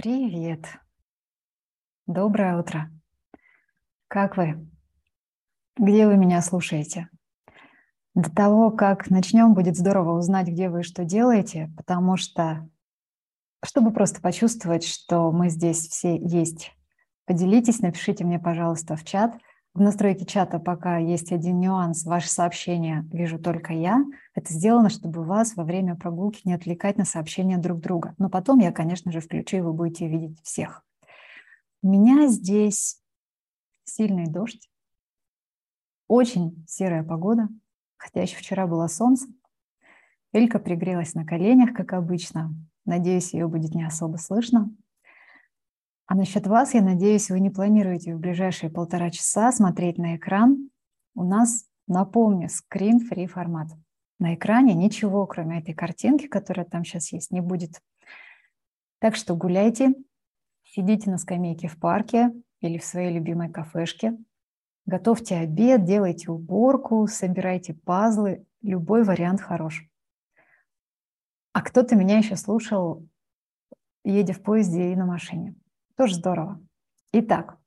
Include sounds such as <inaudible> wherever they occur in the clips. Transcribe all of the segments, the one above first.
Привет. Доброе утро. Как вы? Где вы меня слушаете? До того, как начнем, будет здорово узнать, где вы и что делаете, потому что, чтобы просто почувствовать, что мы здесь все есть, поделитесь, напишите мне, пожалуйста, в чат – в настройке чата пока есть один нюанс. Ваше сообщение вижу только я. Это сделано, чтобы вас во время прогулки не отвлекать на сообщения друг друга. Но потом я, конечно же, включу, и вы будете видеть всех. У меня здесь сильный дождь, очень серая погода, хотя еще вчера было солнце. Элька пригрелась на коленях, как обычно. Надеюсь, ее будет не особо слышно. А насчет вас, я надеюсь, вы не планируете в ближайшие полтора часа смотреть на экран. У нас, напомню, скрин-фри формат. На экране ничего, кроме этой картинки, которая там сейчас есть, не будет. Так что гуляйте, сидите на скамейке в парке или в своей любимой кафешке, готовьте обед, делайте уборку, собирайте пазлы. Любой вариант хорош. А кто-то меня еще слушал, едя в поезде и на машине. Тоже здорово. Итак,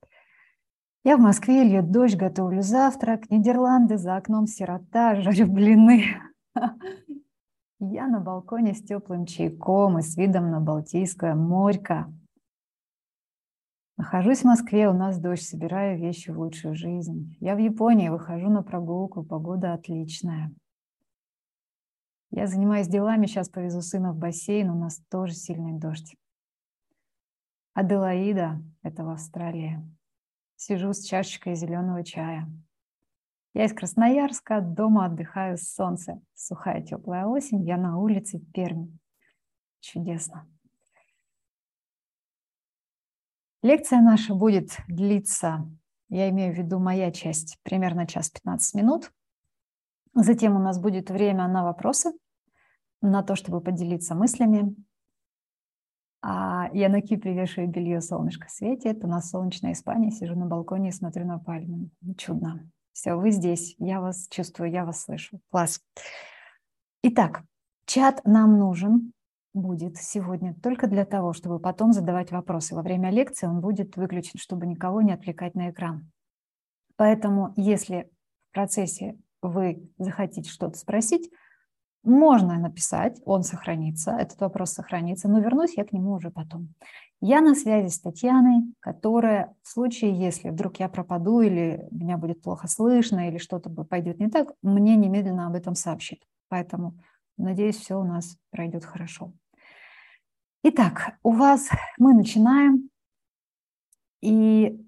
я в Москве, льет дождь, готовлю завтрак, Нидерланды, за окном сирота, <laughs> жарю блины. Я на балконе с теплым чайком и с видом на Балтийское морька. Нахожусь в Москве, у нас дождь, собираю вещи в лучшую жизнь. Я в Японии, выхожу на прогулку, погода отличная. Я занимаюсь делами, сейчас повезу сына в бассейн, у нас тоже сильный дождь. Аделаида, это в Австралии. Сижу с чашечкой зеленого чая. Я из Красноярска, дома отдыхаю с солнца. Сухая теплая осень, я на улице Перми. Чудесно. Лекция наша будет длиться, я имею в виду моя часть, примерно час 15 минут. Затем у нас будет время на вопросы, на то, чтобы поделиться мыслями, а я на Кипре вешаю белье, солнышко светит, у нас солнечная Испания, сижу на балконе и смотрю на пальмы. Чудно. Все, вы здесь, я вас чувствую, я вас слышу. Класс. Итак, чат нам нужен будет сегодня только для того, чтобы потом задавать вопросы. Во время лекции он будет выключен, чтобы никого не отвлекать на экран. Поэтому, если в процессе вы захотите что-то спросить, можно написать, он сохранится, этот вопрос сохранится, но вернусь я к нему уже потом. Я на связи с Татьяной, которая в случае, если вдруг я пропаду или меня будет плохо слышно или что-то пойдет не так, мне немедленно об этом сообщит. Поэтому, надеюсь, все у нас пройдет хорошо. Итак, у вас мы начинаем. И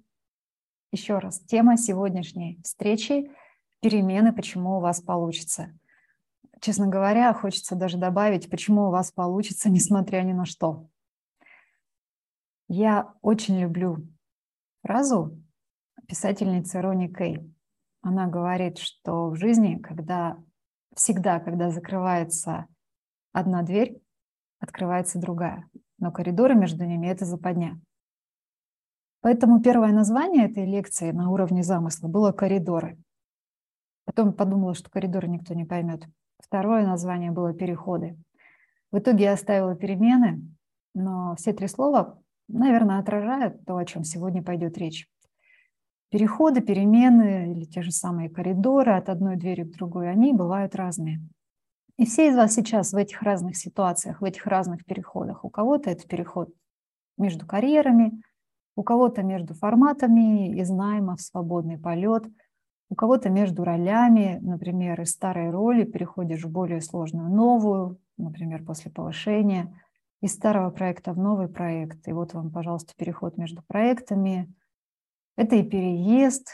еще раз, тема сегодняшней встречи – перемены, почему у вас получится – честно говоря, хочется даже добавить, почему у вас получится, <laughs> несмотря ни на что. Я очень люблю фразу писательницы Рони Кей. Она говорит, что в жизни, когда всегда, когда закрывается одна дверь, открывается другая, но коридоры между ними – это западня. Поэтому первое название этой лекции на уровне замысла было «Коридоры». Потом подумала, что коридоры никто не поймет. Второе название было «Переходы». В итоге я оставила перемены, но все три слова, наверное, отражают то, о чем сегодня пойдет речь. Переходы, перемены или те же самые коридоры от одной двери к другой, они бывают разные. И все из вас сейчас в этих разных ситуациях, в этих разных переходах. У кого-то это переход между карьерами, у кого-то между форматами из найма в свободный полет – у кого-то между ролями, например, из старой роли переходишь в более сложную новую, например, после повышения, из старого проекта в новый проект. И вот вам, пожалуйста, переход между проектами. Это и переезд,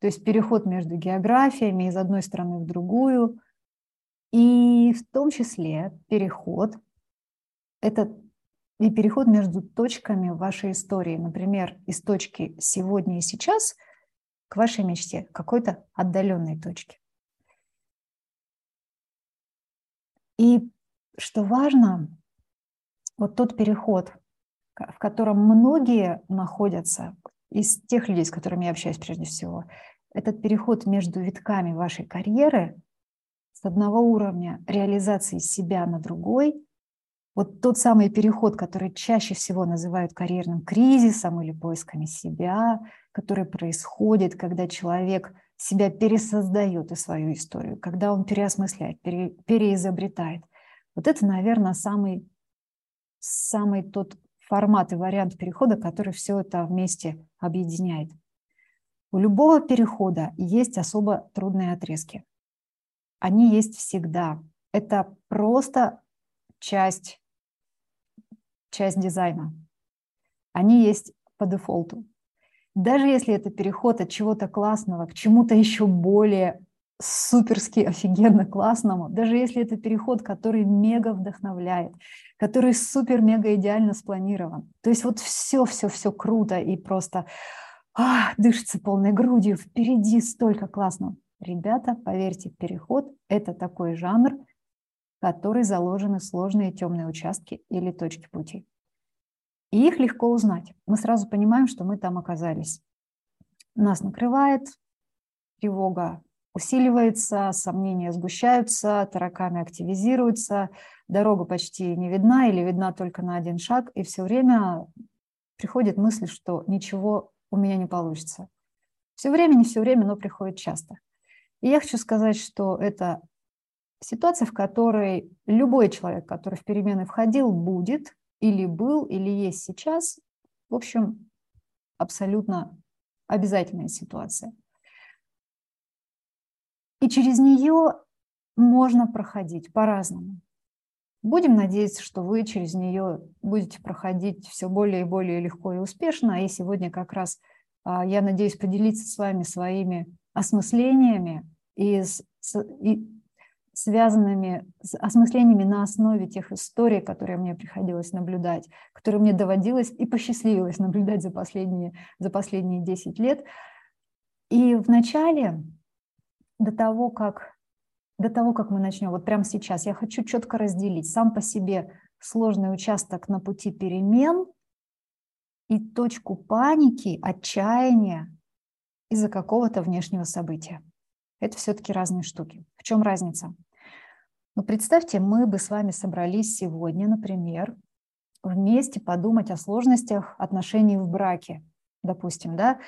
то есть переход между географиями из одной страны в другую. И в том числе переход – это и переход между точками вашей истории. Например, из точки сегодня и сейчас – к вашей мечте, какой-то отдаленной точке. И что важно, вот тот переход, в котором многие находятся, из тех людей, с которыми я общаюсь прежде всего, этот переход между витками вашей карьеры с одного уровня реализации себя на другой, Вот тот самый переход, который чаще всего называют карьерным кризисом или поисками себя, который происходит, когда человек себя пересоздает и свою историю, когда он переосмысляет, пере, переизобретает. Вот это, наверное, самый, самый тот формат и вариант перехода, который все это вместе объединяет. У любого перехода есть особо трудные отрезки. Они есть всегда. Это просто часть часть дизайна. Они есть по дефолту. Даже если это переход от чего-то классного к чему-то еще более суперски офигенно классному, даже если это переход, который мега вдохновляет, который супер-мега идеально спланирован. То есть вот все-все-все круто и просто а, дышится полной грудью, впереди столько классного. Ребята, поверьте, переход – это такой жанр, которой заложены сложные темные участки или точки пути. И их легко узнать. Мы сразу понимаем, что мы там оказались. Нас накрывает, тревога усиливается, сомнения сгущаются, тараканы активизируются, дорога почти не видна или видна только на один шаг, и все время приходит мысль, что ничего у меня не получится. Все время, не все время, но приходит часто. И я хочу сказать, что это ситуация, в которой любой человек, который в перемены входил, будет или был, или есть сейчас. В общем, абсолютно обязательная ситуация. И через нее можно проходить по-разному. Будем надеяться, что вы через нее будете проходить все более и более легко и успешно. И сегодня как раз а, я надеюсь поделиться с вами своими осмыслениями и, и связанными с осмыслениями на основе тех историй, которые мне приходилось наблюдать, которые мне доводилось и посчастливилось наблюдать за последние, за последние 10 лет. И вначале, до того, как, до того, как мы начнем, вот прямо сейчас, я хочу четко разделить сам по себе сложный участок на пути перемен и точку паники, отчаяния из-за какого-то внешнего события. Это все-таки разные штуки. В чем разница? Ну, представьте, мы бы с вами собрались сегодня, например, вместе подумать о сложностях отношений в браке, допустим, да,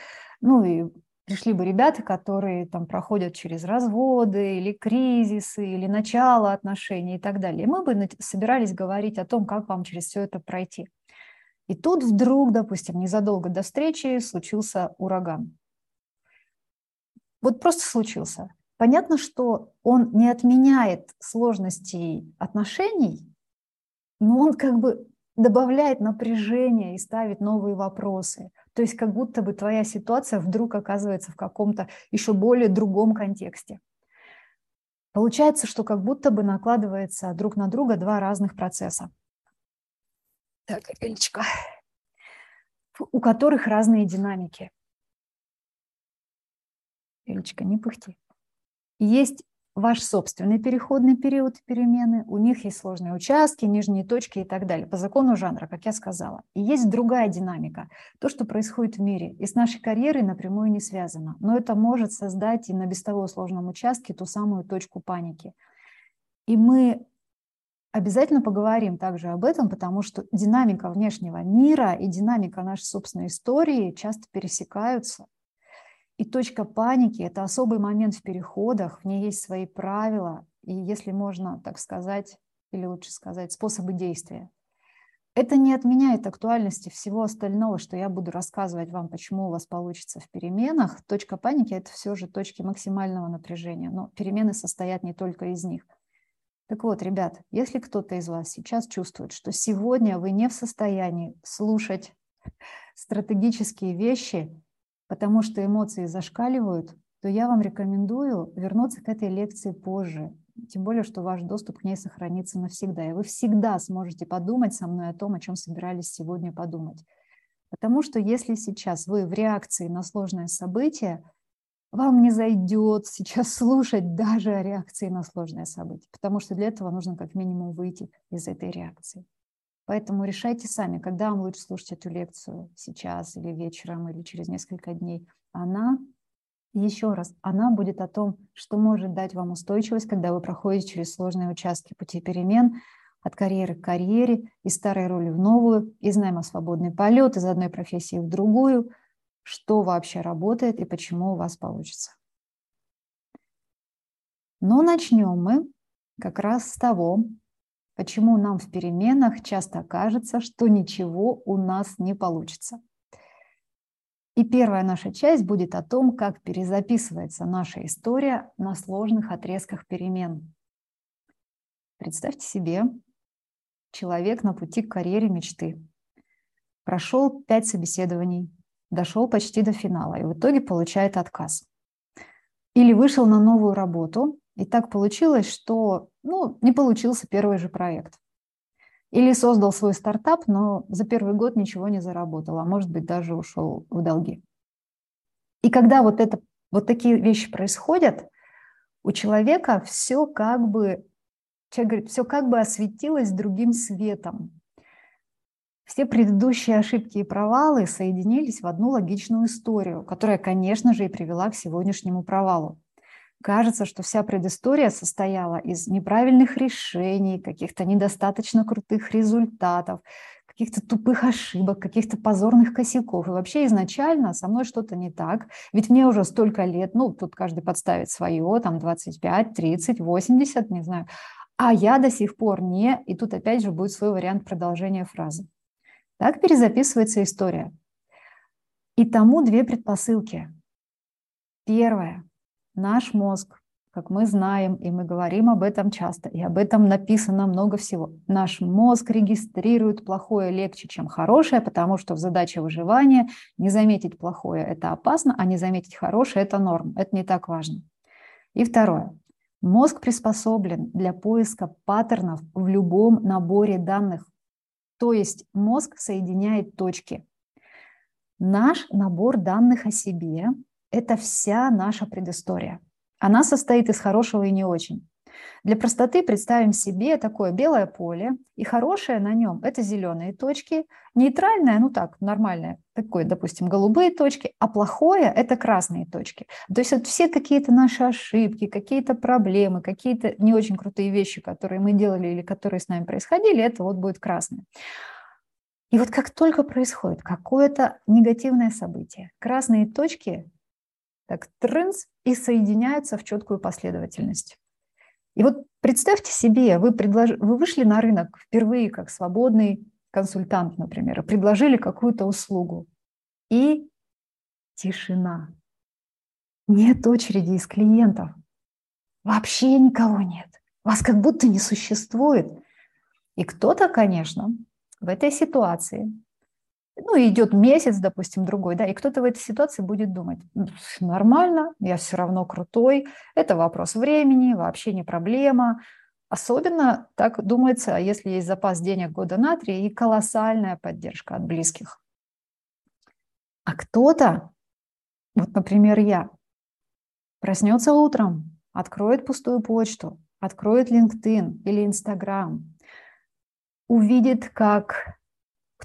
ну и пришли бы ребята, которые там проходят через разводы или кризисы, или начало отношений и так далее. И мы бы собирались говорить о том, как вам через все это пройти. И тут вдруг, допустим, незадолго до встречи случился ураган. Вот просто случился. Понятно, что он не отменяет сложностей отношений, но он как бы добавляет напряжение и ставит новые вопросы. То есть как будто бы твоя ситуация вдруг оказывается в каком-то еще более другом контексте. Получается, что как будто бы накладывается друг на друга два разных процесса. Так, Элечка. У которых разные динамики. Элечка, не пыхти. Есть ваш собственный переходный период перемены, у них есть сложные участки, нижние точки и так далее, по закону жанра, как я сказала. И есть другая динамика, то, что происходит в мире, и с нашей карьерой напрямую не связано, но это может создать и на без того сложном участке ту самую точку паники. И мы обязательно поговорим также об этом, потому что динамика внешнего мира и динамика нашей собственной истории часто пересекаются. И точка паники – это особый момент в переходах, в ней есть свои правила, и, если можно так сказать, или лучше сказать, способы действия. Это не отменяет актуальности всего остального, что я буду рассказывать вам, почему у вас получится в переменах. Точка паники – это все же точки максимального напряжения, но перемены состоят не только из них. Так вот, ребят, если кто-то из вас сейчас чувствует, что сегодня вы не в состоянии слушать стратегические вещи, потому что эмоции зашкаливают, то я вам рекомендую вернуться к этой лекции позже. Тем более, что ваш доступ к ней сохранится навсегда. И вы всегда сможете подумать со мной о том, о чем собирались сегодня подумать. Потому что если сейчас вы в реакции на сложное событие, вам не зайдет сейчас слушать даже о реакции на сложное событие, потому что для этого нужно как минимум выйти из этой реакции. Поэтому решайте сами, когда вам лучше слушать эту лекцию, сейчас или вечером, или через несколько дней. Она, еще раз, она будет о том, что может дать вам устойчивость, когда вы проходите через сложные участки пути перемен, от карьеры к карьере, из старой роли в новую, из найма свободный полет, из одной профессии в другую. Что вообще работает и почему у вас получится. Но начнем мы как раз с того, почему нам в переменах часто кажется, что ничего у нас не получится. И первая наша часть будет о том, как перезаписывается наша история на сложных отрезках перемен. Представьте себе, человек на пути к карьере мечты. Прошел пять собеседований, дошел почти до финала и в итоге получает отказ. Или вышел на новую работу, и так получилось, что ну, не получился первый же проект. Или создал свой стартап, но за первый год ничего не заработал, а может быть даже ушел в долги. И когда вот, это, вот такие вещи происходят, у человека все как бы, человек говорит, все как бы осветилось другим светом. Все предыдущие ошибки и провалы соединились в одну логичную историю, которая, конечно же, и привела к сегодняшнему провалу. Кажется, что вся предыстория состояла из неправильных решений, каких-то недостаточно крутых результатов, каких-то тупых ошибок, каких-то позорных косяков. И вообще изначально со мной что-то не так, ведь мне уже столько лет, ну, тут каждый подставит свое, там 25, 30, 80, не знаю, а я до сих пор не, и тут опять же будет свой вариант продолжения фразы. Так перезаписывается история. И тому две предпосылки. Первое. Наш мозг, как мы знаем, и мы говорим об этом часто, и об этом написано много всего. Наш мозг регистрирует плохое легче, чем хорошее, потому что в задаче выживания не заметить плохое – это опасно, а не заметить хорошее – это норм. Это не так важно. И второе. Мозг приспособлен для поиска паттернов в любом наборе данных. То есть мозг соединяет точки. Наш набор данных о себе – это вся наша предыстория. Она состоит из хорошего и не очень. Для простоты представим себе такое белое поле, и хорошее на нем – это зеленые точки, нейтральное, ну так, нормальное, такое, допустим, голубые точки, а плохое – это красные точки. То есть вот все какие-то наши ошибки, какие-то проблемы, какие-то не очень крутые вещи, которые мы делали или которые с нами происходили, это вот будет красное. И вот как только происходит какое-то негативное событие, красные точки так трынс и соединяются в четкую последовательность. И вот представьте себе, вы, предлож... вы вышли на рынок впервые как свободный консультант, например, и предложили какую-то услугу. И тишина. Нет очереди из клиентов. Вообще никого нет. Вас как будто не существует. И кто-то, конечно, в этой ситуации ну, идет месяц, допустим, другой, да, и кто-то в этой ситуации будет думать, нормально, я все равно крутой, это вопрос времени, вообще не проблема. Особенно так думается, если есть запас денег года на три и колоссальная поддержка от близких. А кто-то, вот, например, я, проснется утром, откроет пустую почту, откроет LinkedIn или Instagram, увидит, как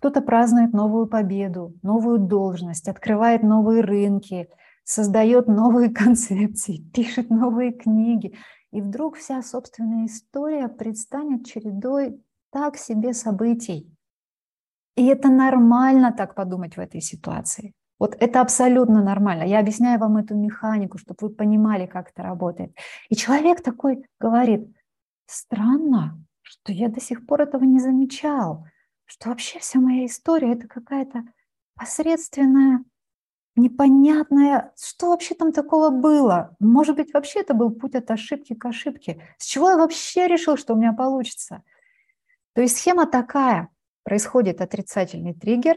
кто-то празднует новую победу, новую должность, открывает новые рынки, создает новые <laughs> концепции, пишет новые книги. И вдруг вся собственная история предстанет чередой так себе событий. И это нормально так подумать в этой ситуации. Вот это абсолютно нормально. Я объясняю вам эту механику, чтобы вы понимали, как это работает. И человек такой говорит, странно, что я до сих пор этого не замечал что вообще вся моя история это какая-то посредственная, непонятная, что вообще там такого было? Может быть, вообще это был путь от ошибки к ошибке? С чего я вообще решил, что у меня получится? То есть схема такая. Происходит отрицательный триггер,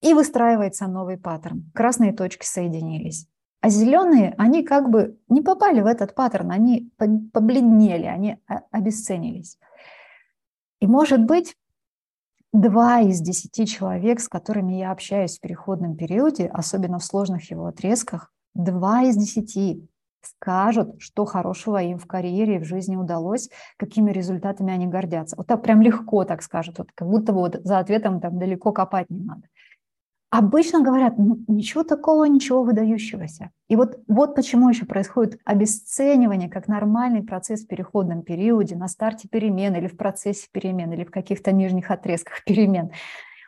и выстраивается новый паттерн. Красные точки соединились. А зеленые, они как бы не попали в этот паттерн, они побледнели, они обесценились. И может быть, два из десяти человек, с которыми я общаюсь в переходном периоде, особенно в сложных его отрезках, два из десяти скажут, что хорошего им в карьере и в жизни удалось, какими результатами они гордятся. Вот так прям легко так скажут, вот как будто вот за ответом там далеко копать не надо. Обычно говорят, ну, ничего такого, ничего выдающегося. И вот, вот почему еще происходит обесценивание как нормальный процесс в переходном периоде, на старте перемен или в процессе перемен, или в каких-то нижних отрезках перемен.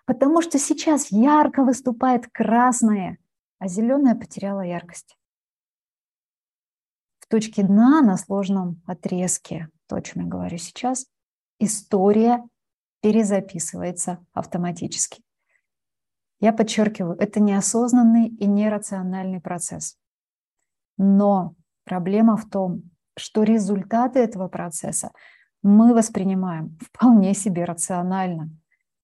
Потому что сейчас ярко выступает красное, а зеленое потеряло яркость. В точке дна на сложном отрезке, то, о чем я говорю сейчас, история перезаписывается автоматически. Я подчеркиваю, это неосознанный и нерациональный процесс. Но проблема в том, что результаты этого процесса мы воспринимаем вполне себе рационально.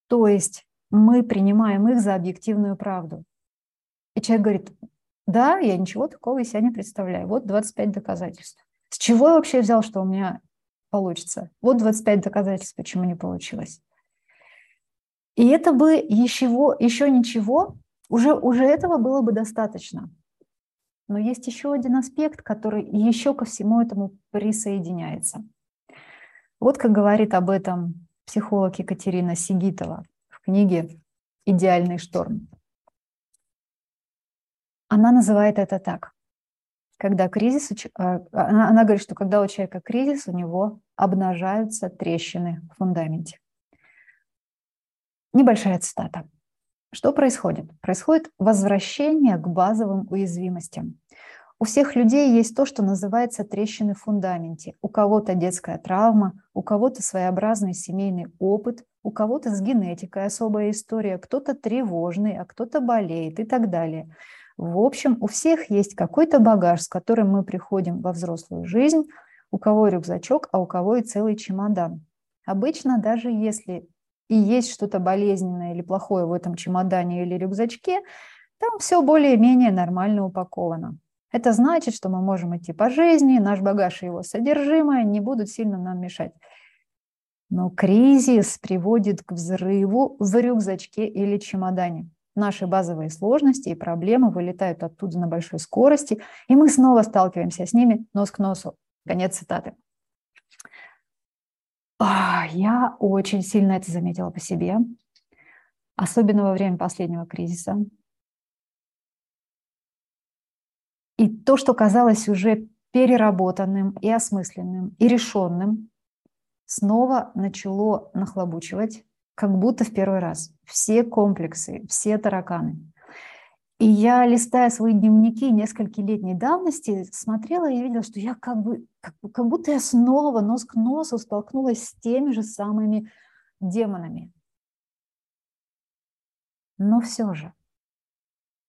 То есть мы принимаем их за объективную правду. И человек говорит, да, я ничего такого из себя не представляю. Вот 25 доказательств. С чего я вообще взял, что у меня получится? Вот 25 доказательств, почему не получилось. И это бы еще, еще ничего, уже, уже этого было бы достаточно. Но есть еще один аспект, который еще ко всему этому присоединяется. Вот как говорит об этом психолог Екатерина Сигитова в книге «Идеальный шторм». Она называет это так. Когда кризис, а, она, она говорит, что когда у человека кризис, у него обнажаются трещины в фундаменте. Небольшая цитата. Что происходит? Происходит возвращение к базовым уязвимостям. У всех людей есть то, что называется трещины в фундаменте. У кого-то детская травма, у кого-то своеобразный семейный опыт, у кого-то с генетикой особая история, кто-то тревожный, а кто-то болеет и так далее. В общем, у всех есть какой-то багаж, с которым мы приходим во взрослую жизнь, у кого рюкзачок, а у кого и целый чемодан. Обычно даже если и есть что-то болезненное или плохое в этом чемодане или рюкзачке, там все более-менее нормально упаковано. Это значит, что мы можем идти по жизни, наш багаж и его содержимое не будут сильно нам мешать. Но кризис приводит к взрыву в рюкзачке или чемодане. Наши базовые сложности и проблемы вылетают оттуда на большой скорости, и мы снова сталкиваемся с ними нос к носу. Конец цитаты. А, я очень сильно это заметила по себе, особенно во время последнего кризиса. И то, что казалось уже переработанным и осмысленным, и решенным, снова начало нахлобучивать, как будто в первый раз. Все комплексы, все тараканы. И я, листая свои дневники несколько летней давности, смотрела и видела, что я как бы, как, как будто я снова нос к носу столкнулась с теми же самыми демонами. Но все же,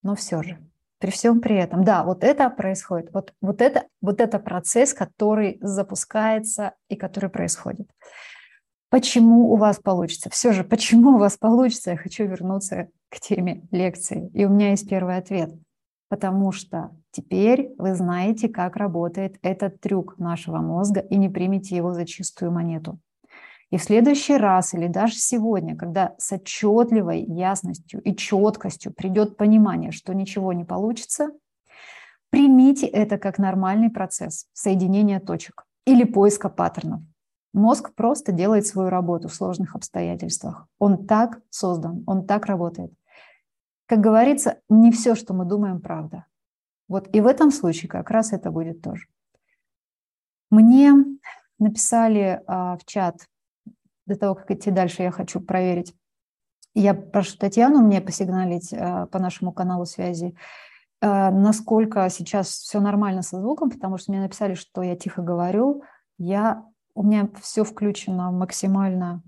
но все же, при всем при этом, да, вот это происходит, вот, вот, это, вот это процесс, который запускается и который происходит. Почему у вас получится? Все же, почему у вас получится? Я хочу вернуться к теме лекции. И у меня есть первый ответ. Потому что теперь вы знаете, как работает этот трюк нашего мозга и не примите его за чистую монету. И в следующий раз или даже сегодня, когда с отчетливой ясностью и четкостью придет понимание, что ничего не получится, примите это как нормальный процесс соединения точек или поиска паттернов. Мозг просто делает свою работу в сложных обстоятельствах. Он так создан, он так работает. Как говорится, не все, что мы думаем, правда. Вот и в этом случае как раз это будет тоже. Мне написали а, в чат, до того, как идти дальше, я хочу проверить. Я прошу Татьяну мне посигналить а, по нашему каналу связи, а, насколько сейчас все нормально со звуком, потому что мне написали, что я тихо говорю. Я у меня все включено максимально,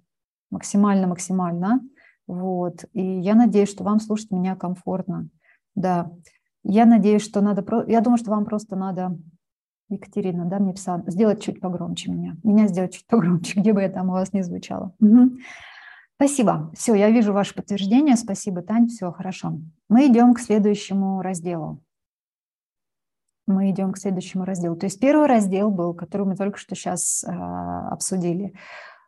максимально, максимально. Вот. И я надеюсь, что вам слушать меня комфортно. Да. Я надеюсь, что надо... Я думаю, что вам просто надо, Екатерина, да, мне писала, сделать чуть погромче меня. Меня сделать чуть погромче, <laughs> где бы я там у вас не звучала. Угу. Спасибо. Все, я вижу ваше подтверждение. Спасибо, Тань. Все, хорошо. Мы идем к следующему разделу мы идем к следующему разделу. То есть первый раздел был, который мы только что сейчас э, обсудили,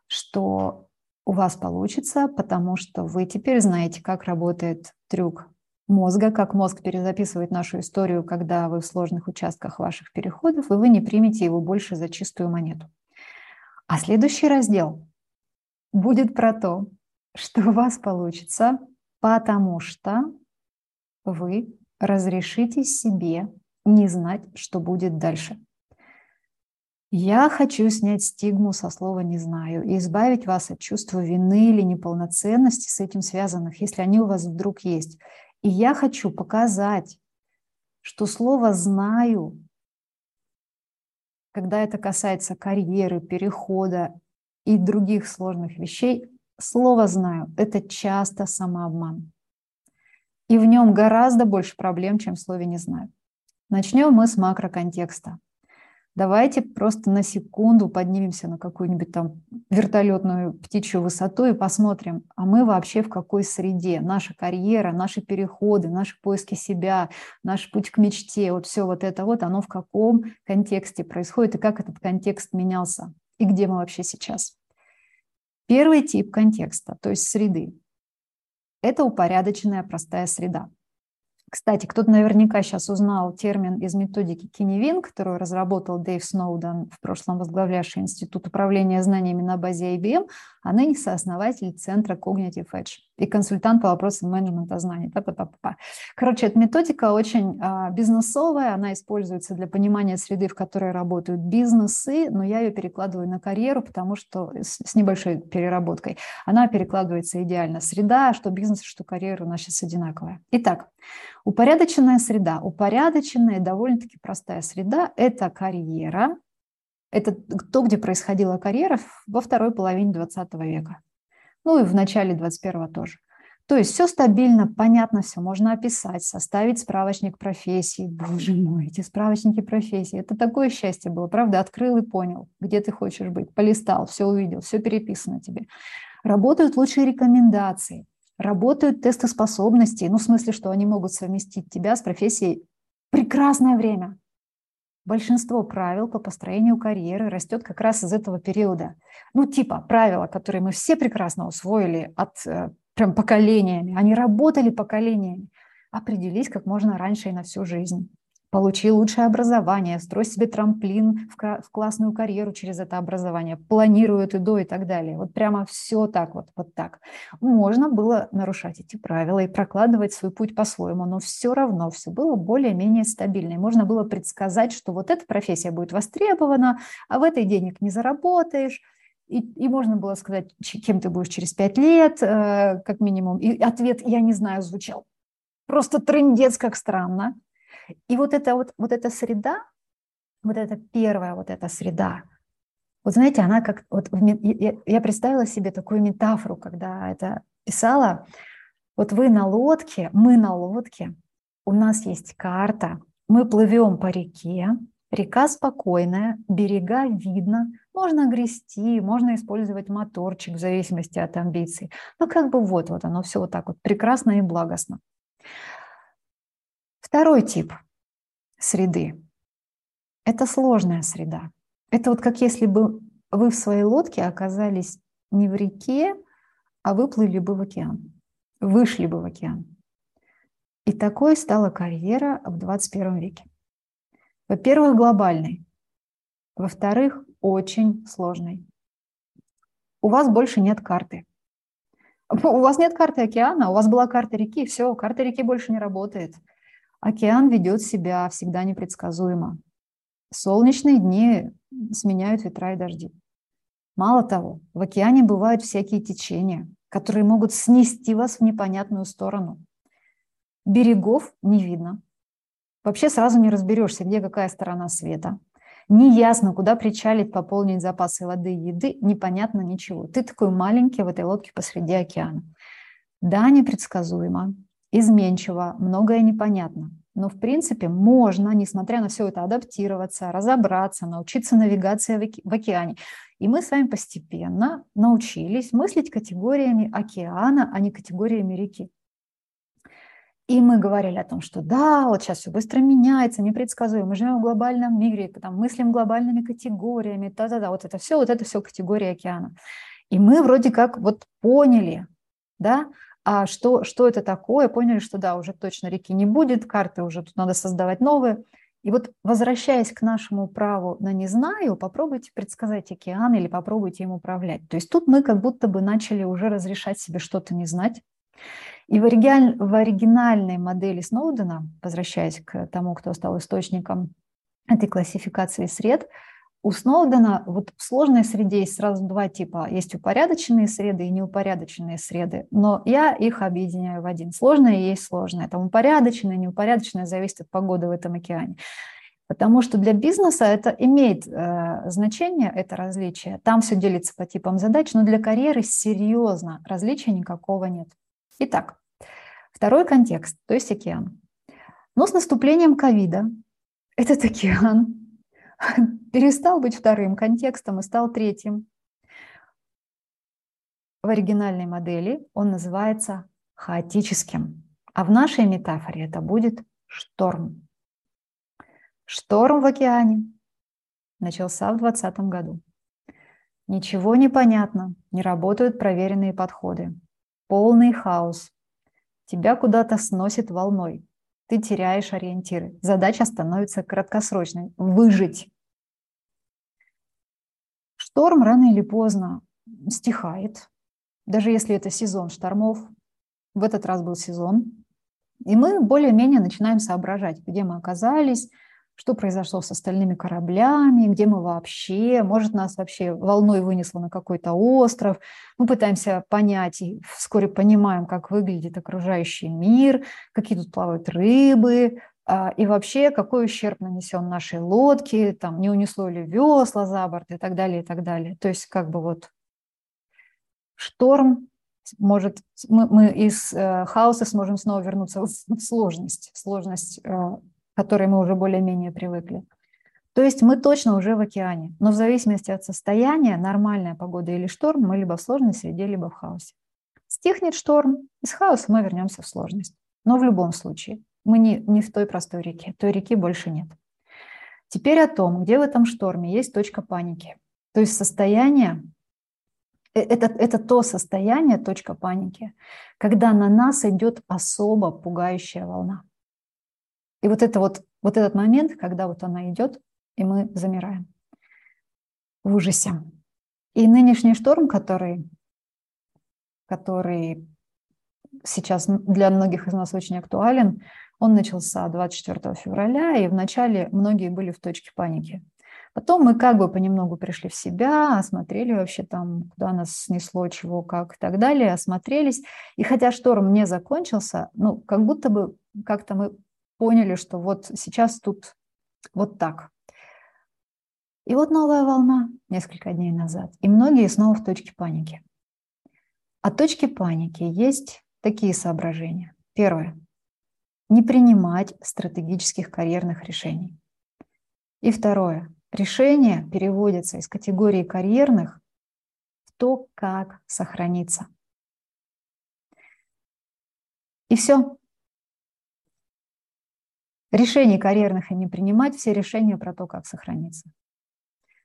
что у вас получится, потому что вы теперь знаете, как работает трюк мозга, как мозг перезаписывает нашу историю, когда вы в сложных участках ваших переходов, и вы не примете его больше за чистую монету. А следующий раздел будет про то, что у вас получится, потому что вы разрешите себе не знать, что будет дальше. Я хочу снять стигму со слова «не знаю» и избавить вас от чувства вины или неполноценности с этим связанных, если они у вас вдруг есть. И я хочу показать, что слово «знаю», когда это касается карьеры, перехода и других сложных вещей, слово «знаю» — это часто самообман. И в нем гораздо больше проблем, чем в слове «не знаю». Начнем мы с макроконтекста. Давайте просто на секунду поднимемся на какую-нибудь там вертолетную птичью высоту и посмотрим, а мы вообще в какой среде? Наша карьера, наши переходы, наши поиски себя, наш путь к мечте, вот все вот это вот, оно в каком контексте происходит и как этот контекст менялся и где мы вообще сейчас. Первый тип контекста, то есть среды, это упорядоченная простая среда. Кстати, кто-то наверняка сейчас узнал термин из методики Киневин, которую разработал Дэйв Сноуден, в прошлом возглавлявший Институт управления знаниями на базе IBM, а ныне сооснователь Центра Cognitive Edge и консультант по вопросам менеджмента знаний. Па -па -па -па. Короче, эта методика очень а, бизнесовая, она используется для понимания среды, в которой работают бизнесы, но я ее перекладываю на карьеру, потому что с, с небольшой переработкой. Она перекладывается идеально. Среда, что бизнес, что карьера у нас сейчас одинаковая. Итак, упорядоченная среда. Упорядоченная, довольно-таки простая среда – это карьера, это то, где происходила карьера во второй половине 20 века ну и в начале 21 тоже. То есть все стабильно, понятно все, можно описать, составить справочник профессий. Боже мой, эти справочники профессий. Это такое счастье было, правда? Открыл и понял, где ты хочешь быть, полистал, все увидел, все переписано тебе. Работают лучшие рекомендации, работают тесты способностей, ну в смысле, что они могут совместить тебя с профессией. Прекрасное время, большинство правил по построению карьеры растет как раз из этого периода. Ну, типа правила, которые мы все прекрасно усвоили от э, прям поколениями, они работали поколениями, определись как можно раньше и на всю жизнь получи лучшее образование, строй себе трамплин в, классную карьеру через это образование, планируй это до и так далее. Вот прямо все так вот, вот так. Можно было нарушать эти правила и прокладывать свой путь по-своему, но все равно все было более-менее стабильно. И можно было предсказать, что вот эта профессия будет востребована, а в этой денег не заработаешь, и, и можно было сказать, кем ты будешь через пять лет, э, как минимум. И ответ «я не знаю» звучал просто трендец, как странно. И вот эта вот, вот эта среда, вот эта первая вот эта среда, вот знаете, она как... Вот я, представила себе такую метафору, когда это писала. Вот вы на лодке, мы на лодке, у нас есть карта, мы плывем по реке, река спокойная, берега видно, можно грести, можно использовать моторчик в зависимости от амбиций. Ну как бы вот, вот оно все вот так вот прекрасно и благостно. Второй тип среды – это сложная среда. Это вот как если бы вы в своей лодке оказались не в реке, а выплыли бы в океан, вышли бы в океан. И такой стала карьера в 21 веке. Во-первых, глобальной. Во-вторых, очень сложной. У вас больше нет карты. У вас нет карты океана, у вас была карта реки, все, карта реки больше не работает – Океан ведет себя всегда непредсказуемо. Солнечные дни сменяют ветра и дожди. Мало того, в океане бывают всякие течения, которые могут снести вас в непонятную сторону. Берегов не видно. Вообще сразу не разберешься, где какая сторона света. Неясно, куда причалить, пополнить запасы воды и еды, непонятно ничего. Ты такой маленький в этой лодке посреди океана. Да, непредсказуемо, изменчиво, многое непонятно. Но, в принципе, можно, несмотря на все это, адаптироваться, разобраться, научиться навигации в океане. И мы с вами постепенно научились мыслить категориями океана, а не категориями реки. И мы говорили о том, что да, вот сейчас все быстро меняется, непредсказуемо. Мы живем в глобальном мире, там, мыслим глобальными категориями, да-да-да, вот это все, вот это все категории океана. И мы вроде как вот поняли, да, а что, что это такое, поняли, что да, уже точно реки не будет, карты уже тут надо создавать новые. И вот возвращаясь к нашему праву на «не знаю», попробуйте предсказать океан или попробуйте им управлять. То есть тут мы как будто бы начали уже разрешать себе что-то не знать, И в, оригиналь, в оригинальной модели Сноудена, возвращаясь к тому, кто стал источником этой классификации сред, у Сноудена вот в сложной среде есть сразу два типа. Есть упорядоченные среды и неупорядоченные среды. Но я их объединяю в один. Сложное и есть сложное. Там упорядоченное, неупорядоченное зависит от погоды в этом океане. Потому что для бизнеса это имеет э, значение, это различие. Там все делится по типам задач, но для карьеры серьезно различия никакого нет. Итак, второй контекст, то есть океан. Но с наступлением ковида этот океан <laughs> перестал быть вторым контекстом и стал третьим. В оригинальной модели он называется хаотическим, а в нашей метафоре это будет шторм. Шторм в океане начался в 2020 году. Ничего не понятно, не работают проверенные подходы. Полный хаос. Тебя куда-то сносит волной. Ты теряешь ориентиры. Задача становится краткосрочной – выжить. Шторм рано или поздно стихает, даже если это сезон штормов. В этот раз был сезон. И мы более-менее начинаем соображать, где мы оказались, что произошло с остальными кораблями, где мы вообще, может, нас вообще волной вынесло на какой-то остров. Мы пытаемся понять и вскоре понимаем, как выглядит окружающий мир, какие тут плавают рыбы, и вообще какой ущерб нанесен нашей лодке, там не унесло ли весла за борт и так далее, и так далее. То есть как бы вот шторм может, мы, мы из э, хаоса сможем снова вернуться в, сложность, сложность э, которой мы уже более-менее привыкли. То есть мы точно уже в океане, но в зависимости от состояния, нормальная погода или шторм, мы либо в сложной среде, либо в хаосе. Стихнет шторм, из хаоса мы вернемся в сложность. Но в любом случае мы не, не в той простой реке, той реки больше нет. Теперь о том, где в этом шторме есть точка паники. То есть состояние, э, это, это то состояние, точка паники, когда на нас идет особо пугающая волна. И вот, это вот, вот этот момент, когда вот она идет, и мы замираем в ужасе. И нынешний шторм, который, который сейчас для многих из нас очень актуален, он начался 24 февраля, и вначале многие были в точке паники. Потом мы как бы понемногу пришли в себя, осмотрели вообще там, куда нас снесло, чего, как и так далее, осмотрелись. И хотя шторм не закончился, ну, как будто бы как-то мы поняли, что вот сейчас тут вот так. И вот новая волна несколько дней назад. И многие снова в точке паники. От точки паники есть такие соображения. Первое. Не принимать стратегических карьерных решений. И второе. Решение переводится из категории карьерных в то, как сохраниться. И все. Решений карьерных и не принимать, все решения про то, как сохраниться.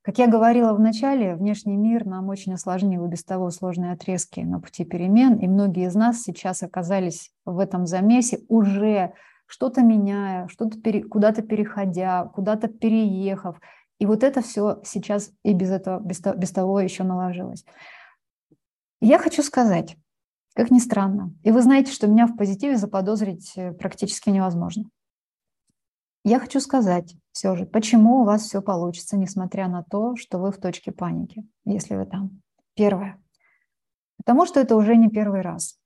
Как я говорила в начале, внешний мир нам очень осложнил и без того сложные отрезки на пути перемен, и многие из нас сейчас оказались в этом замесе, уже что-то меняя, что-то пере, куда-то переходя, куда-то переехав. И вот это все сейчас и без этого, без, без того еще наложилось. Я хочу сказать, как ни странно, и вы знаете, что меня в позитиве заподозрить э, практически невозможно. Я хочу сказать все же, почему у вас все получится, несмотря на то, что вы в точке паники, если вы там. Первое. Потому что это уже не первый раз.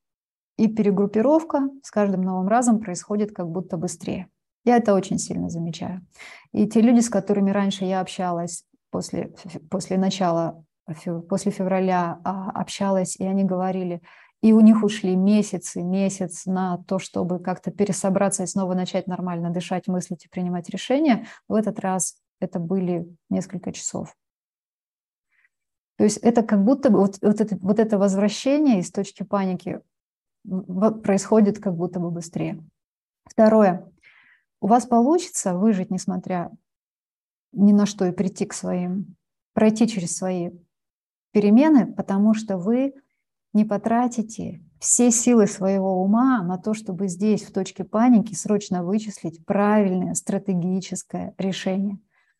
И перегруппировка с каждым новым разом происходит как будто быстрее. Я это очень сильно замечаю. И те люди, с которыми раньше я общалась после, после начала, после февраля а, общалась, и они говорили, и у них ушли месяцы, месяц на то, чтобы как-то пересобраться и снова начать нормально дышать, мыслить и принимать решения. В этот раз это были несколько часов. То есть это как будто бы вот, вот, это, вот это возвращение из точки паники происходит как будто бы быстрее. Второе. У вас получится выжить, несмотря ни на что, и прийти к своим, пройти через свои перемены, потому что вы не потратите все силы своего ума на то, чтобы здесь, в точке паники, срочно вычислить правильное стратегическое решение.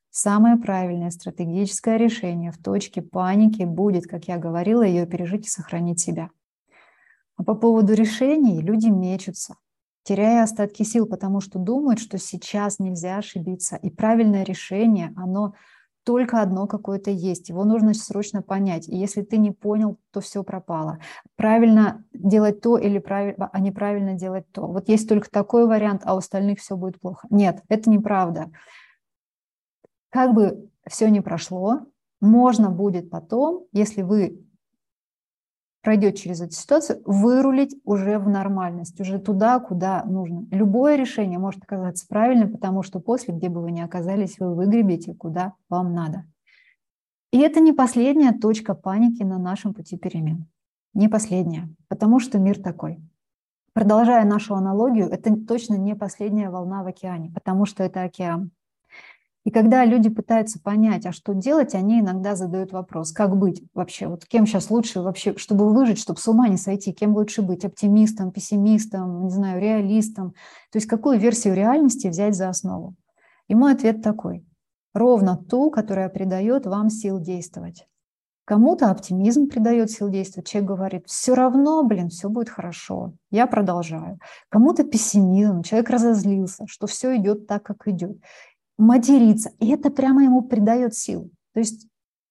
Самое правильное стратегическое решение в точке паники будет, как я говорила, ее пережить и сохранить себя. А по поводу решений люди мечутся, теряя остатки сил, потому что думают, что сейчас нельзя ошибиться. И правильное решение, оно только одно какое-то есть. Его нужно срочно понять. И если ты не понял, то все пропало. Правильно делать то или правильно, а неправильно делать то. Вот есть только такой вариант, а у остальных все будет плохо. Нет, это неправда. Как бы все не прошло, можно будет потом, если вы пройдет через эту ситуацию, вырулить уже в нормальность, уже туда, куда нужно. Любое решение может оказаться правильным, потому что после, где бы вы ни оказались, вы выгребете, куда вам надо. И это не последняя точка паники на нашем пути перемен. Не последняя, потому что мир такой. Продолжая нашу аналогию, это точно не последняя волна в океане, потому что это океан. И когда люди пытаются понять, а что делать, они иногда задают вопрос, как быть вообще, вот кем сейчас лучше вообще, чтобы выжить, чтобы с ума не сойти, кем лучше быть, оптимистом, пессимистом, не знаю, реалистом. То есть какую версию реальности взять за основу? И мой ответ такой. Ровно ту, которая придает вам сил действовать. Кому-то оптимизм придает сил действовать. Человек говорит, все равно, блин, все будет хорошо, я продолжаю. Кому-то пессимизм, человек разозлился, что все идет так, как идет материться. И это прямо ему придает сил. То есть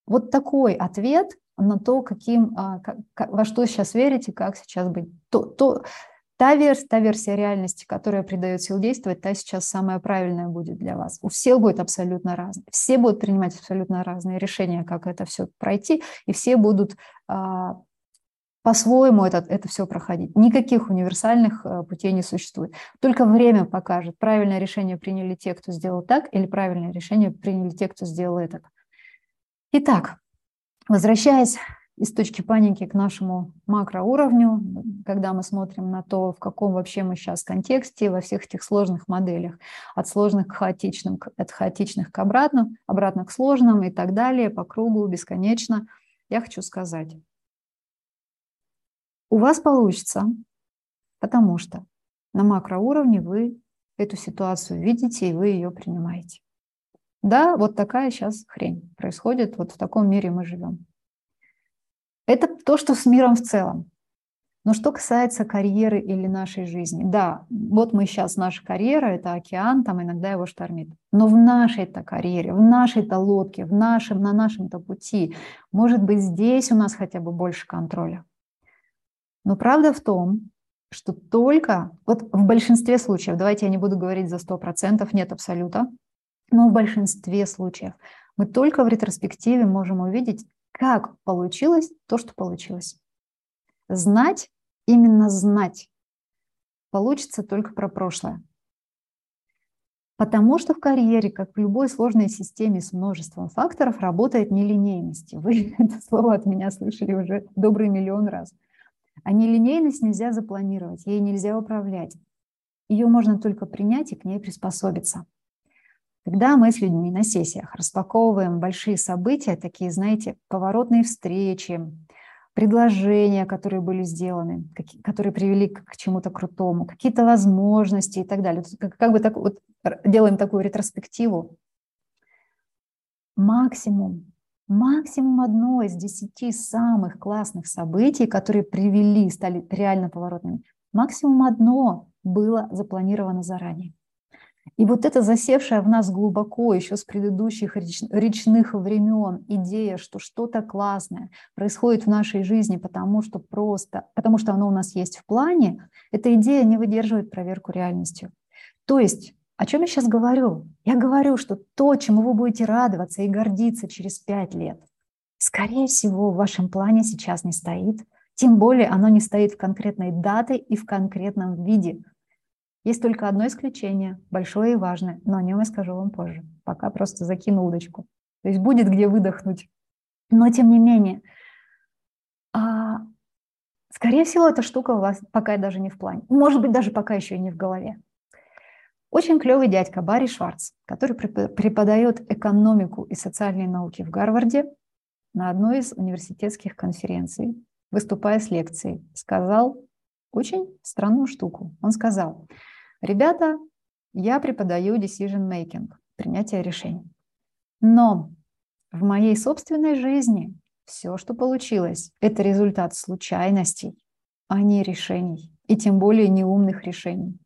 вот такой ответ на то, каким, а, как, во что сейчас верите, как сейчас быть. То, то, та, версия, та версия реальности, которая придает сил действовать, та сейчас самая правильная будет для вас. У всех будет абсолютно разное. Все будут принимать абсолютно разные решения, как это все пройти, и все будут а, по-своему это, это все проходить. Никаких универсальных э, путей не существует. Только время покажет, правильное решение приняли те, кто сделал так, или правильное решение приняли те, кто сделал это. Итак, возвращаясь из точки паники к нашему макроуровню, когда мы смотрим на то, в каком вообще мы сейчас контексте, во всех этих сложных моделях, от сложных к хаотичным, от хаотичных к обратным, обратно к сложным и так далее, по кругу, бесконечно, я хочу сказать, у вас получится, потому что на макроуровне вы эту ситуацию видите и вы ее принимаете. Да, вот такая сейчас хрень происходит, вот в таком мире мы живем. Это то, что с миром в целом. Но что касается карьеры или нашей жизни, да, вот мы сейчас, наша карьера – это океан, там иногда его штормит. Но в нашей-то карьере, в нашей-то лодке, в нашем, на нашем-то пути, может быть, здесь у нас хотя бы больше контроля. Но правда в том, что только, вот в большинстве случаев, давайте я не буду говорить за 100%, нет абсолюта, но в большинстве случаев мы только в ретроспективе можем увидеть, как получилось то, что получилось. Знать, именно знать, получится только про прошлое. Потому что в карьере, как в любой сложной системе с множеством факторов, работает нелинейность. Вы <laughs> это слово от меня слышали уже добрый миллион раз. А нелинейность нельзя запланировать, ей нельзя управлять. Ее можно только принять и к ней приспособиться. Когда мы с людьми на сессиях распаковываем большие события, такие, знаете, поворотные встречи, предложения, которые были сделаны, которые привели к чему-то крутому, какие-то возможности и так далее. Как бы так вот делаем такую ретроспективу. Максимум максимум одно из десяти самых классных событий, которые привели, стали реально поворотными, максимум одно было запланировано заранее. И вот эта засевшая в нас глубоко еще с предыдущих реч, речных времен идея, что что-то классное происходит в нашей жизни, потому что просто, потому что оно у нас есть в плане, эта идея не выдерживает проверку реальностью. То есть о чем я сейчас говорю? Я говорю, что то, чему вы будете радоваться и гордиться через пять лет, скорее всего, в вашем плане сейчас не стоит. Тем более оно не стоит в конкретной дате и в конкретном виде. Есть только одно исключение, большое и важное, но о нем я скажу вам позже. Пока просто закину удочку. То есть будет где выдохнуть. Но тем не менее, а, скорее всего, эта штука у вас пока даже не в плане. Может быть, даже пока еще и не в голове. Очень клевый дядька Барри Шварц, который преподает экономику и социальные науки в Гарварде на одной из университетских конференций, выступая с лекцией, сказал очень странную штуку. Он сказал, ребята, я преподаю decision making, принятие решений. Но в моей собственной жизни все, что получилось, это результат случайностей, а не решений, и тем более неумных решений.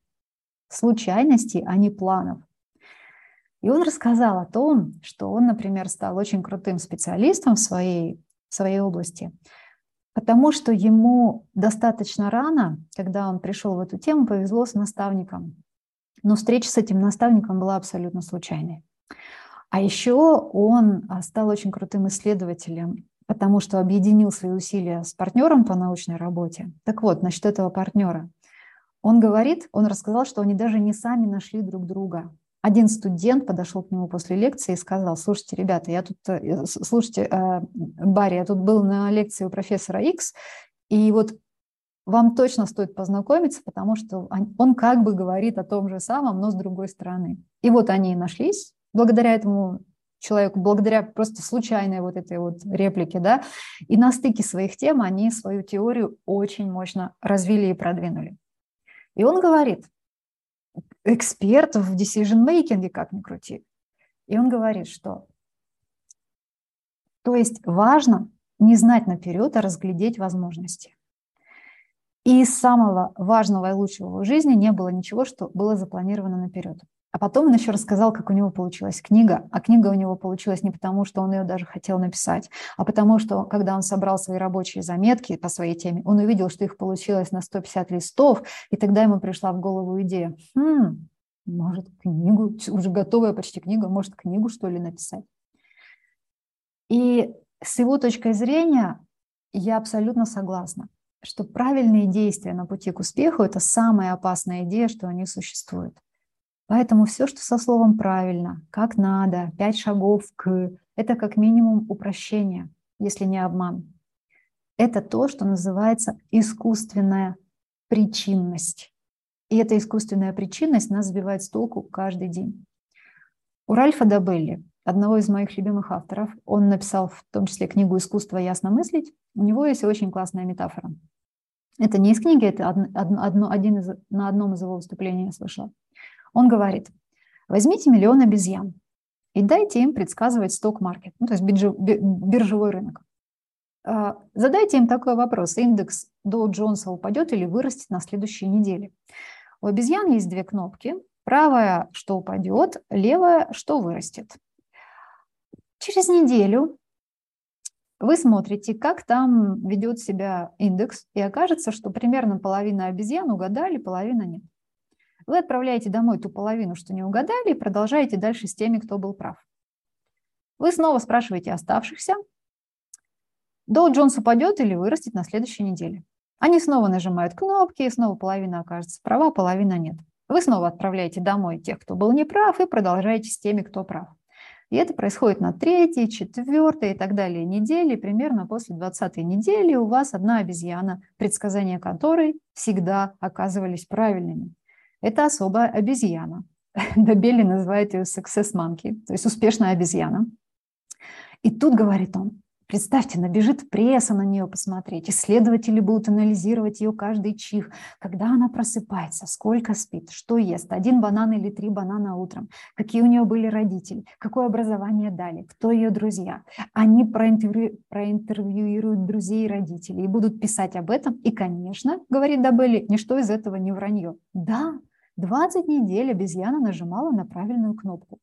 Случайностей, а не планов. И он рассказал о том, что он, например, стал очень крутым специалистом в своей, в своей области, потому что ему достаточно рано, когда он пришел в эту тему, повезло с наставником. Но встреча с этим наставником была абсолютно случайной. А еще он а, стал очень крутым исследователем, потому что объединил свои усилия с партнером по научной работе. Так вот, насчет этого партнера. Он говорит, он рассказал, что они даже не сами нашли друг друга. Один студент подошел к нему после лекции и сказал, слушайте, ребята, я тут, э, слушайте, э, Барри, я тут был на лекции у профессора X, и вот вам точно стоит познакомиться, потому что он как бы говорит о том же самом, но с другой стороны. И вот они и нашлись, благодаря этому человеку, благодаря просто случайной вот этой вот реплике, да, и на стыке своих тем они свою теорию очень мощно развили и продвинули. И он говорит, эксперт в decision-making, как ни крути. И он говорит, что то есть важно не знать наперед, а разглядеть возможности. И из самого важного и лучшего в жизни не было ничего, что было запланировано наперед. А потом он еще рассказал, как у него получилась книга. А книга у него получилась не потому, что он ее даже хотел написать, а потому что, когда он собрал свои рабочие заметки по своей теме, он увидел, что их получилось на 150 листов, и тогда ему пришла в голову идея, хм, может, книгу, уже готовая почти книга, может, книгу, что ли, написать. И с его точкой зрения я абсолютно согласна, что правильные действия на пути к успеху – это самая опасная идея, что они существуют. Поэтому все, что со словом правильно, как надо, пять шагов к, это как минимум упрощение, если не обман. Это то, что называется искусственная причинность. И эта искусственная причинность нас сбивает с толку каждый день. У Ральфа Дабелли, одного из моих любимых авторов, он написал в том числе книгу «Искусство ясно мыслить», у него есть очень классная метафора. Это не из книги, это одно, один из, на одном из его выступлений я слышала. Он говорит, возьмите миллион обезьян и дайте им предсказывать сток-маркет, ну, то есть биржевой рынок. А, задайте им такой вопрос. Индекс Доу Джонса упадет или вырастет на следующей неделе? У обезьян есть две кнопки. Правая, что упадет, левая, что вырастет. Через неделю вы смотрите, как там ведет себя индекс, и окажется, что примерно половина обезьян угадали, половина нет. Вы отправляете домой ту половину, что не угадали, и продолжаете дальше с теми, кто был прав. Вы снова спрашиваете оставшихся, Доу Джонс упадет или вырастет на следующей неделе. Они снова нажимают кнопки, и снова половина окажется права, половина нет. Вы снова отправляете домой тех, кто был неправ, и продолжаете с теми, кто прав. И это происходит на третьей, четвертой и так далее недели. Примерно после 20 недели у вас одна обезьяна, предсказания которой всегда оказывались правильными. Это особая обезьяна. <laughs> Добели называет ее success monkey, то есть успешная обезьяна. И тут, говорит он, Представьте, набежит пресса на нее посмотреть, исследователи будут анализировать ее каждый чих, когда она просыпается, сколько спит, что ест, один банан или три банана утром, какие у нее были родители, какое образование дали, кто ее друзья. Они проинтервью, проинтервьюируют друзей и родителей и будут писать об этом. И, конечно, говорит Дабелли, ничто из этого не вранье. Да, 20 недель обезьяна нажимала на правильную кнопку.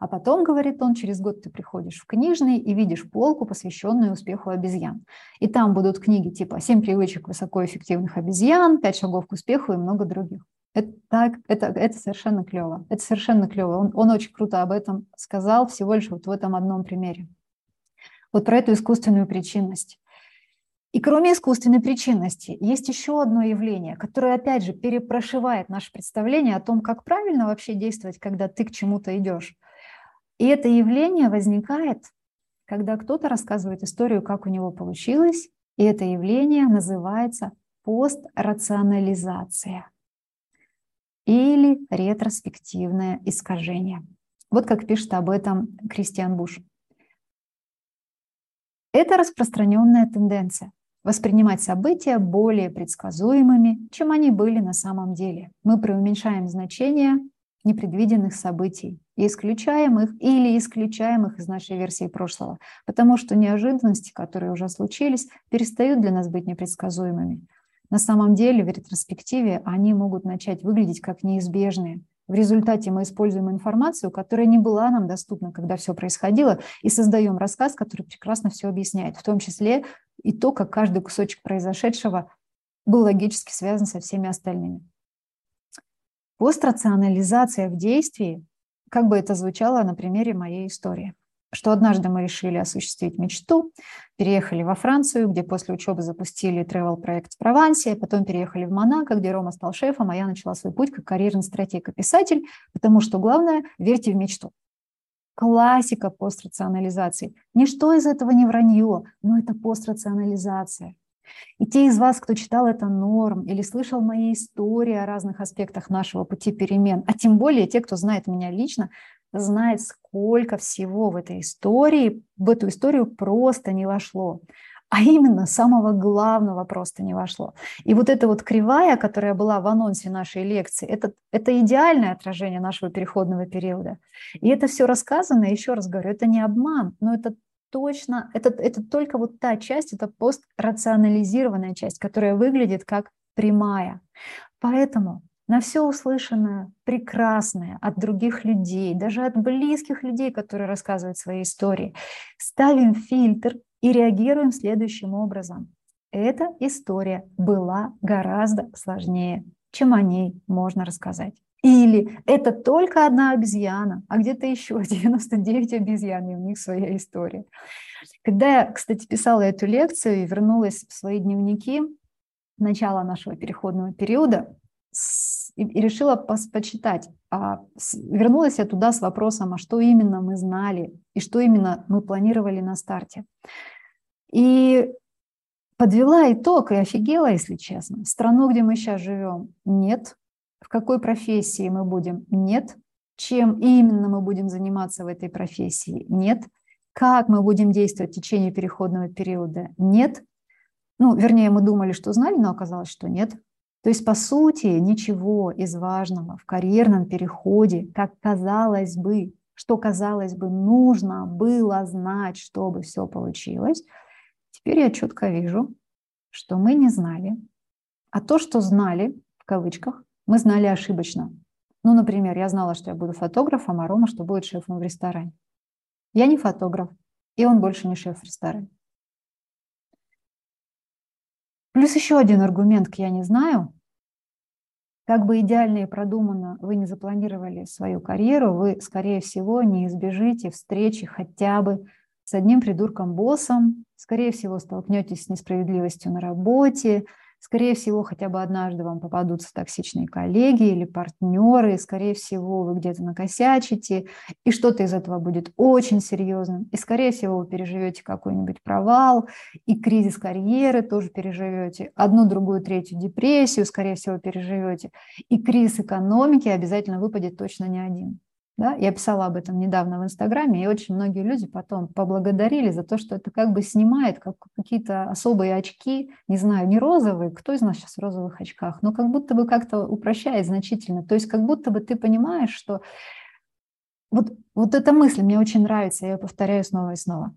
А потом, говорит он, через год ты приходишь в книжный и видишь полку, посвященную успеху обезьян. И там будут книги типа «Семь привычек высокоэффективных обезьян», «Пять шагов к успеху» и много других. Это, так, это, это совершенно клево. Это совершенно клево. Он, он очень круто об этом сказал всего лишь вот в этом одном примере. Вот про эту искусственную причинность. И кроме искусственной причинности, есть еще одно явление, которое, опять же, перепрошивает наше представление о том, как правильно вообще действовать, когда ты к чему-то идешь. И это явление возникает, когда кто-то рассказывает историю, как у него получилось, и это явление называется пострационализация или ретроспективное искажение. Вот как пишет об этом Кристиан Буш. Это распространенная тенденция воспринимать события более предсказуемыми, чем они были на самом деле. Мы преуменьшаем значение непредвиденных событий и исключаем их или исключаем их из нашей версии прошлого, потому что неожиданности, которые уже случились, перестают для нас быть непредсказуемыми. на самом деле в ретроспективе они могут начать выглядеть как неизбежные. В результате мы используем информацию, которая не была нам доступна, когда все происходило, и создаем рассказ, который прекрасно все объясняет, в том числе и то, как каждый кусочек произошедшего был логически связан со всеми остальными. Пострационализация в действии, как бы это звучало на примере моей истории, что однажды мы решили осуществить мечту, переехали во Францию, где после учебы запустили travel проект в Провансе, потом переехали в Монако, где Рома стал шефом, а я начала свой путь как карьерный стратег и писатель, потому что главное – верьте в мечту. Классика пострационализации. Ничто из этого не вранье, но это пострационализация. И те из вас, кто читал это норм или слышал мои истории о разных аспектах нашего пути перемен, а тем более те, кто знает меня лично, знает, сколько всего в этой истории, в эту историю просто не вошло. А именно самого главного просто не вошло. И вот эта вот кривая, которая была в анонсе нашей лекции, это, это идеальное отражение нашего переходного периода. И это все рассказано, еще раз говорю, это не обман, но это точно, это, это только вот та часть, это пострационализированная часть, которая выглядит как прямая. Поэтому на все услышанное прекрасное от других людей, даже от близких людей, которые рассказывают свои истории, ставим фильтр и реагируем следующим образом. Эта история была гораздо сложнее, чем о ней можно рассказать. Или это только одна обезьяна, а где-то еще <laughs> 99 обезьян, и у них своя история. Когда я, кстати, писала эту лекцию и вернулась в свои дневники начала нашего переходного периода и решила почитать, а вернулась я туда с вопросом, а что именно мы знали и что именно мы планировали на старте. И подвела итог и офигела, если честно. Страну, где мы сейчас живем, нет в какой профессии мы будем? Нет. Чем именно мы будем заниматься в этой профессии? Нет. Как мы будем действовать в течение переходного периода? Нет. Ну, вернее, мы думали, что знали, но оказалось, что нет. То есть, по сути, ничего из важного в карьерном переходе, как казалось бы, что, казалось бы, нужно было знать, чтобы все получилось, теперь я четко вижу, что мы не знали. А то, что знали, в кавычках, мы знали ошибочно. Ну, например, я знала, что я буду фотографом, а Рома, что будет шефом в ресторане. Я не фотограф, и он больше не шеф в ресторане. Плюс еще один аргумент «я не знаю». Как бы идеально и продуманно вы не запланировали свою карьеру, вы, скорее всего, не избежите встречи хотя бы с одним придурком-боссом, скорее всего, столкнетесь с несправедливостью на работе, Скорее всего, хотя бы однажды вам попадутся токсичные коллеги или партнеры, и, скорее всего, вы где-то накосячите, и что-то из этого будет очень серьезным. И, скорее всего, вы переживете какой-нибудь провал, и кризис карьеры тоже переживете, одну, другую, третью депрессию, скорее всего, переживете, и кризис экономики обязательно выпадет точно не один. Да? Я писала об этом недавно в Инстаграме, и очень многие люди потом поблагодарили за то, что это как бы снимает как какие-то особые очки, не знаю, не розовые, кто из нас сейчас в розовых очках, но как будто бы как-то упрощает значительно. То есть как будто бы ты понимаешь, что вот, вот эта мысль мне очень нравится, я ее повторяю снова и снова.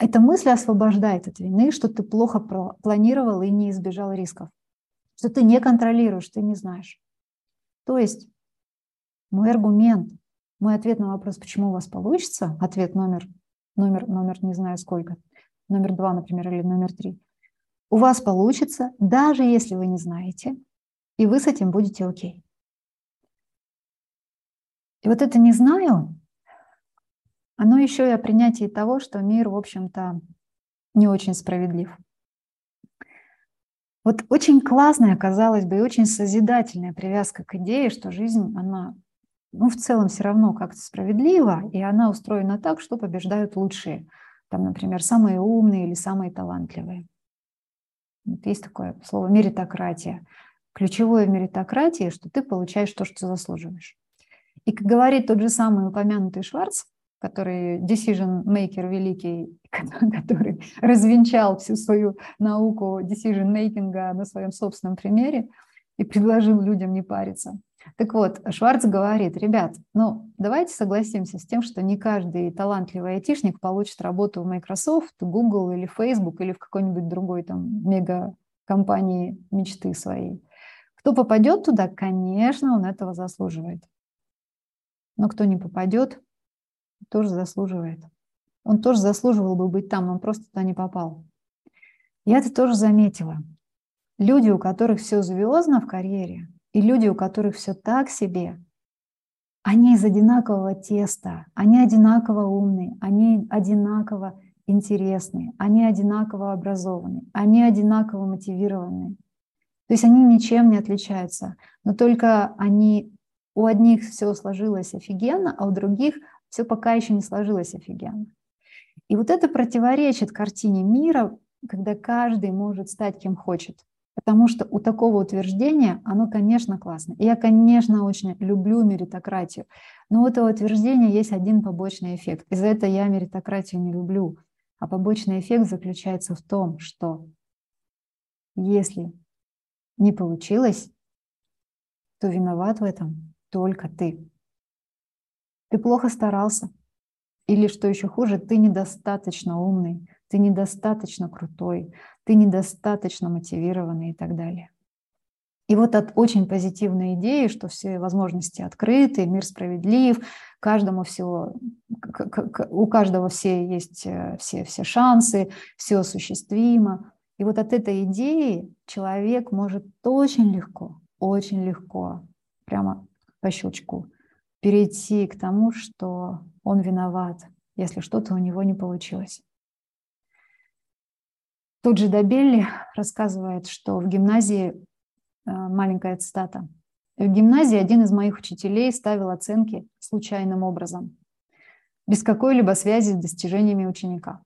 Эта мысль освобождает от вины, что ты плохо планировал и не избежал рисков, что ты не контролируешь, ты не знаешь. То есть мой аргумент – мой ответ на вопрос, почему у вас получится, ответ номер, номер, номер не знаю сколько, номер два, например, или номер три, у вас получится, даже если вы не знаете, и вы с этим будете окей. И вот это «не знаю», оно еще и о принятии того, что мир, в общем-то, не очень справедлив. Вот очень классная, казалось бы, и очень созидательная привязка к идее, что жизнь, она ну, в целом все равно как-то справедливо, и она устроена так, что побеждают лучшие. Там, например, самые умные или самые талантливые. Вот есть такое слово меритократия. Ключевое в меритократии, что ты получаешь то, что заслуживаешь. И как говорит тот же самый упомянутый Шварц, который decision maker великий, <laughs> который развенчал всю свою науку decision making на своем собственном примере и предложил людям не париться – так вот, Шварц говорит, ребят, ну давайте согласимся с тем, что не каждый талантливый айтишник получит работу в Microsoft, Google или Facebook или в какой-нибудь другой там мега компании мечты своей. Кто попадет туда, конечно, он этого заслуживает. Но кто не попадет, тоже заслуживает. Он тоже заслуживал бы быть там, он просто туда не попал. Я это тоже заметила. Люди, у которых все звездно в карьере, и люди, у которых все так себе, они из одинакового теста, они одинаково умные, они одинаково интересные, они одинаково образованы, они одинаково мотивированы. То есть они ничем не отличаются, но только они у одних все сложилось офигенно, а у других все пока еще не сложилось офигенно. И вот это противоречит картине мира, когда каждый может стать кем хочет. Потому что у такого утверждения, оно, конечно, классно. И я, конечно, очень люблю меритократию. Но у этого утверждения есть один побочный эффект. И за это я меритократию не люблю. А побочный эффект заключается в том, что если не получилось, то виноват в этом только ты. Ты плохо старался. Или, что еще хуже, ты недостаточно умный, ты недостаточно крутой, ты недостаточно мотивированный и так далее. И вот от очень позитивной идеи, что все возможности открыты, мир справедлив, каждому всего, у каждого все есть э, все, все шансы, все осуществимо. И вот от этой идеи человек может очень легко, очень легко, прямо по щелчку, перейти к тому, что он виноват, если что-то у него не получилось. Тот же Добелли рассказывает, что в гимназии, э, маленькая цитата, в гимназии один из моих учителей ставил оценки случайным образом, без какой-либо связи с достижениями ученика.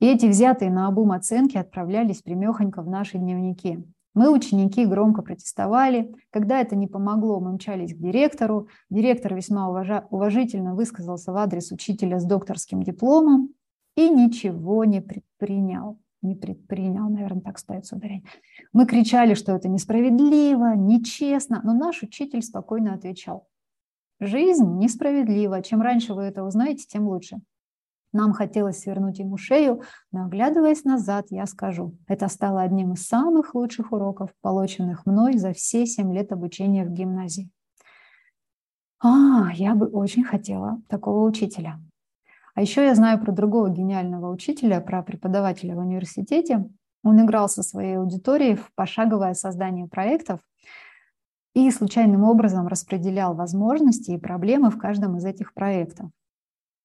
И эти взятые на обум оценки отправлялись примехонько в наши дневники. Мы, ученики, громко протестовали. Когда это не помогло, мы мчались к директору. Директор весьма уважа- уважительно высказался в адрес учителя с докторским дипломом и ничего не предпринял не предпринял, наверное, так ставится ударение. Мы кричали, что это несправедливо, нечестно, но наш учитель спокойно отвечал. Жизнь несправедлива. Чем раньше вы это узнаете, тем лучше. Нам хотелось свернуть ему шею, но оглядываясь назад, я скажу, это стало одним из самых лучших уроков, полученных мной за все семь лет обучения в гимназии. А, я бы очень хотела такого учителя. А еще я знаю про другого гениального учителя, про преподавателя в университете. Он играл со своей аудиторией в пошаговое создание проектов и случайным образом распределял возможности и проблемы в каждом из этих проектов.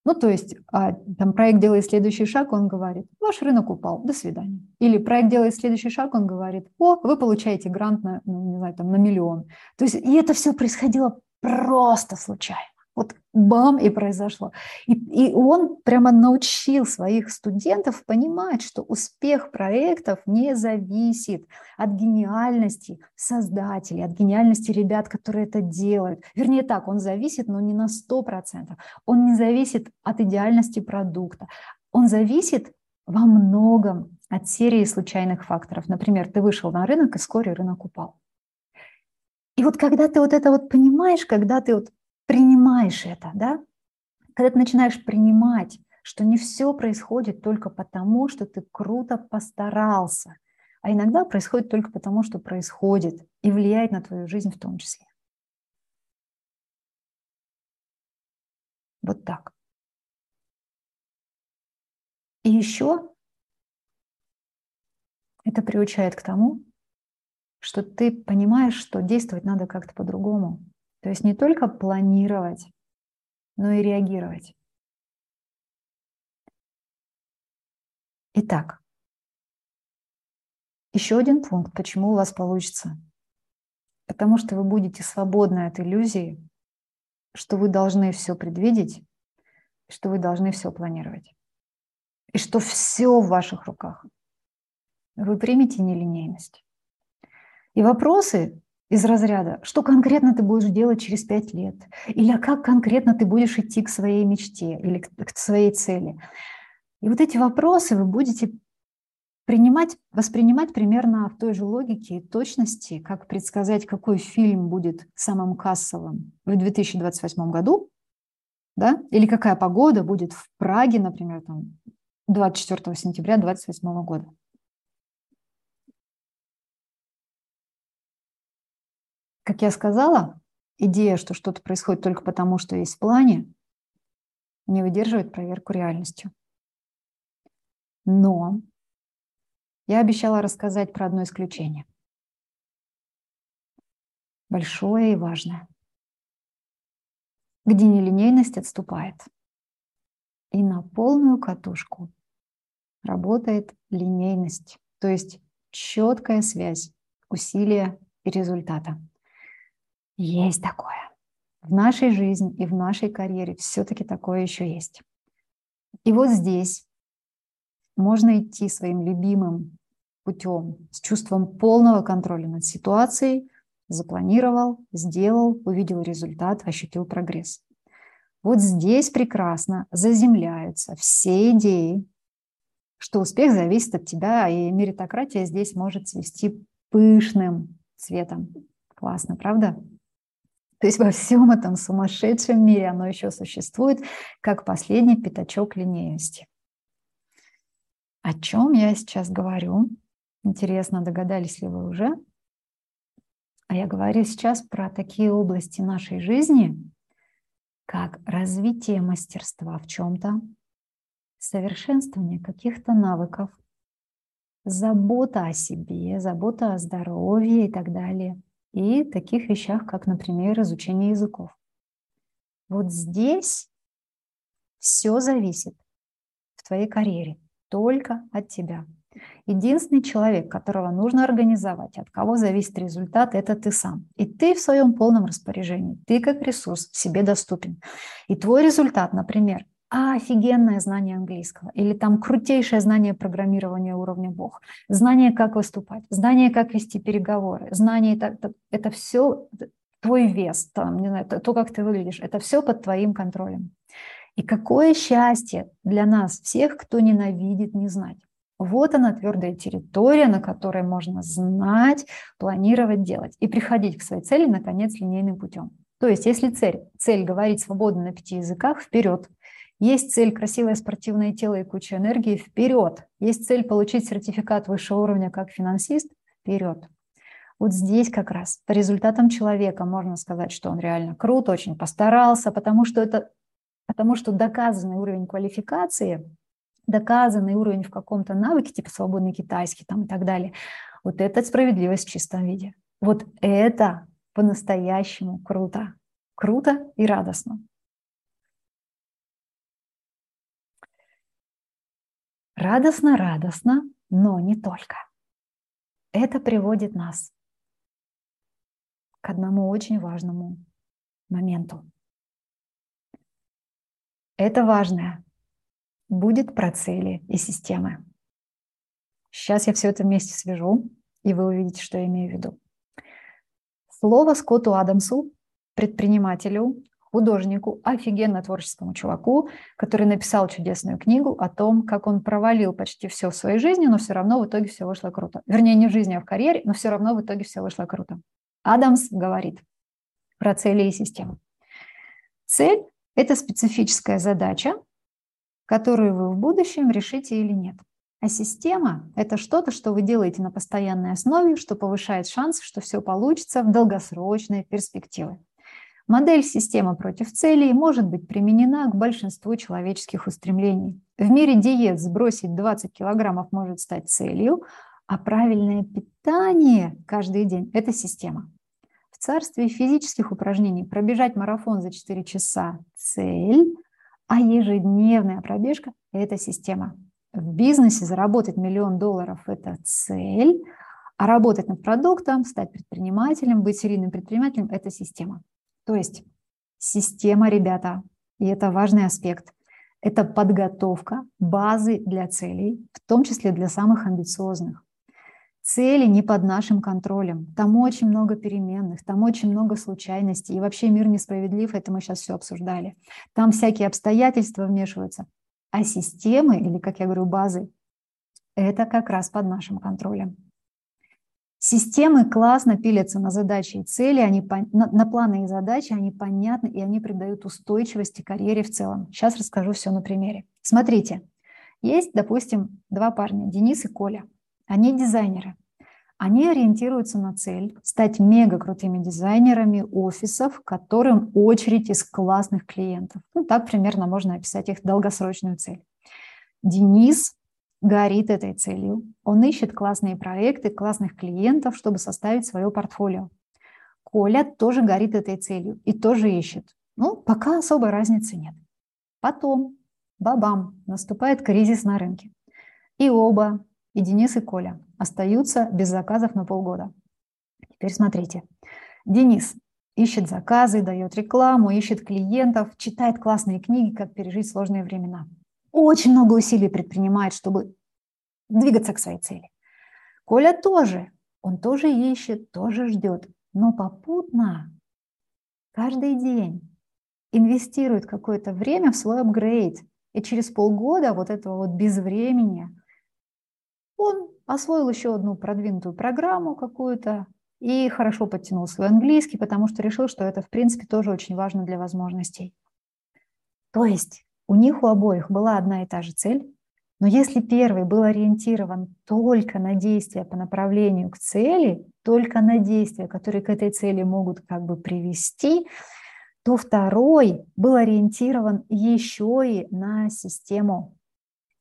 Ну, то есть, а, там проект делает следующий шаг, он говорит, ваш рынок упал, до свидания. Или проект делает следующий шаг, он говорит, о, вы получаете грант на, ну, не знаю, там, на миллион. То есть, и это все происходило просто случайно. Вот бам, и произошло. И, и он прямо научил своих студентов понимать, что успех проектов не зависит от гениальности создателей, от гениальности ребят, которые это делают. Вернее так, он зависит, но не на 100%. Он не зависит от идеальности продукта. Он зависит во многом от серии случайных факторов. Например, ты вышел на рынок, и вскоре рынок упал. И вот когда ты вот это вот понимаешь, когда ты вот принимаешь это, да, когда ты начинаешь принимать, что не все происходит только потому, что ты круто постарался, а иногда происходит только потому, что происходит и влияет на твою жизнь в том числе. Вот так. И еще это приучает к тому, что ты понимаешь, что действовать надо как-то по-другому. То есть не только планировать, но и реагировать. Итак, еще один пункт, почему у вас получится. Потому что вы будете свободны от иллюзии, что вы должны все предвидеть, что вы должны все планировать. И что все в ваших руках. Вы примете нелинейность. И вопросы из разряда, что конкретно ты будешь делать через пять лет, или как конкретно ты будешь идти к своей мечте или к своей цели. И вот эти вопросы вы будете принимать, воспринимать примерно в той же логике и точности, как предсказать, какой фильм будет самым кассовым в 2028 году, да? или какая погода будет в Праге, например, там, 24 сентября 2028 года. Как я сказала, идея, что что-то происходит только потому, что есть в плане, не выдерживает проверку реальностью. Но я обещала рассказать про одно исключение. Большое и важное. Где нелинейность отступает. И на полную катушку работает линейность, то есть четкая связь усилия и результата. Есть такое. В нашей жизни и в нашей карьере все-таки такое еще есть. И вот здесь можно идти своим любимым путем, с чувством полного контроля над ситуацией, запланировал, сделал, увидел результат, ощутил прогресс. Вот здесь прекрасно заземляются все идеи, что успех зависит от тебя, и меритократия здесь может свести пышным цветом. Классно, правда? То есть во всем этом сумасшедшем мире оно еще существует как последний пятачок линейности. О чем я сейчас говорю? Интересно, догадались ли вы уже? А я говорю сейчас про такие области нашей жизни, как развитие мастерства в чем-то, совершенствование каких-то навыков, забота о себе, забота о здоровье и так далее – и таких вещах, как, например, изучение языков. Вот здесь все зависит в твоей карьере только от тебя. Единственный человек, которого нужно организовать, от кого зависит результат, это ты сам. И ты в своем полном распоряжении. Ты как ресурс себе доступен. И твой результат, например, офигенное знание английского, или там крутейшее знание программирования уровня Бог, знание, как выступать, знание, как вести переговоры, знание, это, это, это все твой вес, там, не знаю, то, как ты выглядишь, это все под твоим контролем. И какое счастье для нас всех, кто ненавидит не знать. Вот она твердая территория, на которой можно знать, планировать, делать и приходить к своей цели, наконец, линейным путем. То есть, если цель, цель говорить свободно на пяти языках, вперед – есть цель красивое спортивное тело и куча энергии – вперед. Есть цель получить сертификат высшего уровня как финансист – вперед. Вот здесь как раз по результатам человека можно сказать, что он реально крут, очень постарался, потому что это потому что доказанный уровень квалификации, доказанный уровень в каком-то навыке, типа свободный китайский там и так далее, вот это справедливость в чистом виде. Вот это по-настоящему круто. Круто и радостно. Радостно-радостно, но не только. Это приводит нас к одному очень важному моменту. Это важное будет про цели и системы. Сейчас я все это вместе свяжу, и вы увидите, что я имею в виду. Слово Скотту Адамсу, предпринимателю, художнику, офигенно творческому чуваку, который написал чудесную книгу о том, как он провалил почти все в своей жизни, но все равно в итоге все вышло круто. Вернее, не в жизни, а в карьере, но все равно в итоге все вышло круто. Адамс говорит про цели и систему. Цель – это специфическая задача, которую вы в будущем решите или нет. А система – это что-то, что вы делаете на постоянной основе, что повышает шанс, что все получится в долгосрочной перспективе. Модель системы против целей может быть применена к большинству человеческих устремлений. В мире диет сбросить 20 килограммов может стать целью, а правильное питание каждый день – это система. В царстве физических упражнений пробежать марафон за 4 часа – цель, а ежедневная пробежка – это система. В бизнесе заработать миллион долларов – это цель, а работать над продуктом, стать предпринимателем, быть серийным предпринимателем – это система. То есть система, ребята, и это важный аспект, это подготовка базы для целей, в том числе для самых амбициозных. Цели не под нашим контролем. Там очень много переменных, там очень много случайностей. И вообще мир несправедлив, это мы сейчас все обсуждали. Там всякие обстоятельства вмешиваются. А системы, или, как я говорю, базы, это как раз под нашим контролем. Системы классно пилятся на задачи и цели, они на, на планы и задачи, они понятны, и они придают устойчивости карьере в целом. Сейчас расскажу все на примере. Смотрите, есть, допустим, два парня, Денис и Коля. Они дизайнеры. Они ориентируются на цель стать мега крутыми дизайнерами офисов, которым очередь из классных клиентов. Ну, так примерно можно описать их долгосрочную цель. Денис горит этой целью. Он ищет классные проекты, классных клиентов, чтобы составить свое портфолио. Коля тоже горит этой целью и тоже ищет. Ну, пока особой разницы нет. Потом, бабам, наступает кризис на рынке. И оба, и Денис, и Коля, остаются без заказов на полгода. Теперь смотрите. Денис ищет заказы, дает рекламу, ищет клиентов, читает классные книги, как пережить сложные времена. Очень много усилий предпринимает, чтобы двигаться к своей цели. Коля тоже. Он тоже ищет, тоже ждет. Но попутно каждый день инвестирует какое-то время в свой апгрейд. И через полгода вот этого вот безвремени он освоил еще одну продвинутую программу какую-то и хорошо подтянул свой английский, потому что решил, что это, в принципе, тоже очень важно для возможностей. То есть у них у обоих была одна и та же цель, но если первый был ориентирован только на действия по направлению к цели, только на действия, которые к этой цели могут как бы привести, то второй был ориентирован еще и на систему.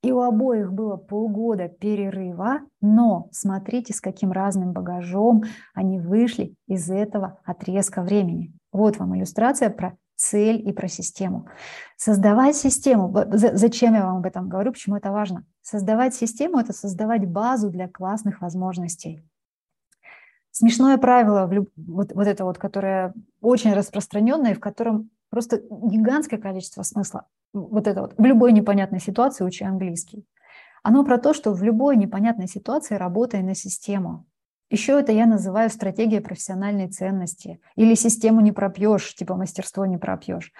И у обоих было полгода перерыва, но смотрите, с каким разным багажом они вышли из этого отрезка времени. Вот вам иллюстрация про цель и про систему. Создавать систему, зачем я вам об этом говорю, почему это важно? Создавать систему – это создавать базу для классных возможностей. Смешное правило, вот, вот это вот, которое очень распространенное, в котором просто гигантское количество смысла. Вот это вот. В любой непонятной ситуации учи английский. Оно про то, что в любой непонятной ситуации работай на систему. Еще это я называю стратегия профессиональной ценности. Или систему не пропьешь, типа мастерство не пропьешь.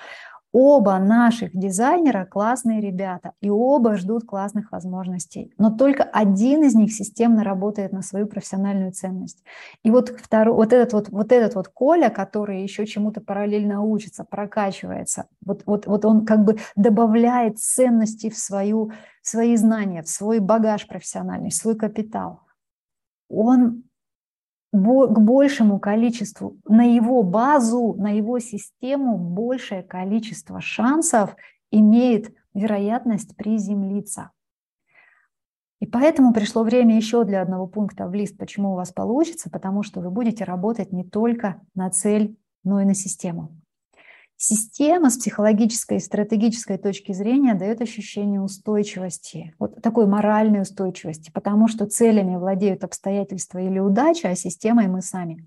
Оба наших дизайнера классные ребята, и оба ждут классных возможностей. Но только один из них системно работает на свою профессиональную ценность. И вот, второй, вот, этот, вот, вот этот вот Коля, который еще чему-то параллельно учится, прокачивается, вот, вот, вот он как бы добавляет ценности в, свою, в свои знания, в свой багаж профессиональный, в свой капитал. Он к большему количеству, на его базу, на его систему большее количество шансов имеет вероятность приземлиться. И поэтому пришло время еще для одного пункта в лист, почему у вас получится, потому что вы будете работать не только на цель, но и на систему. Система с психологической и стратегической точки зрения дает ощущение устойчивости, вот такой моральной устойчивости, потому что целями владеют обстоятельства или удача, а системой мы сами.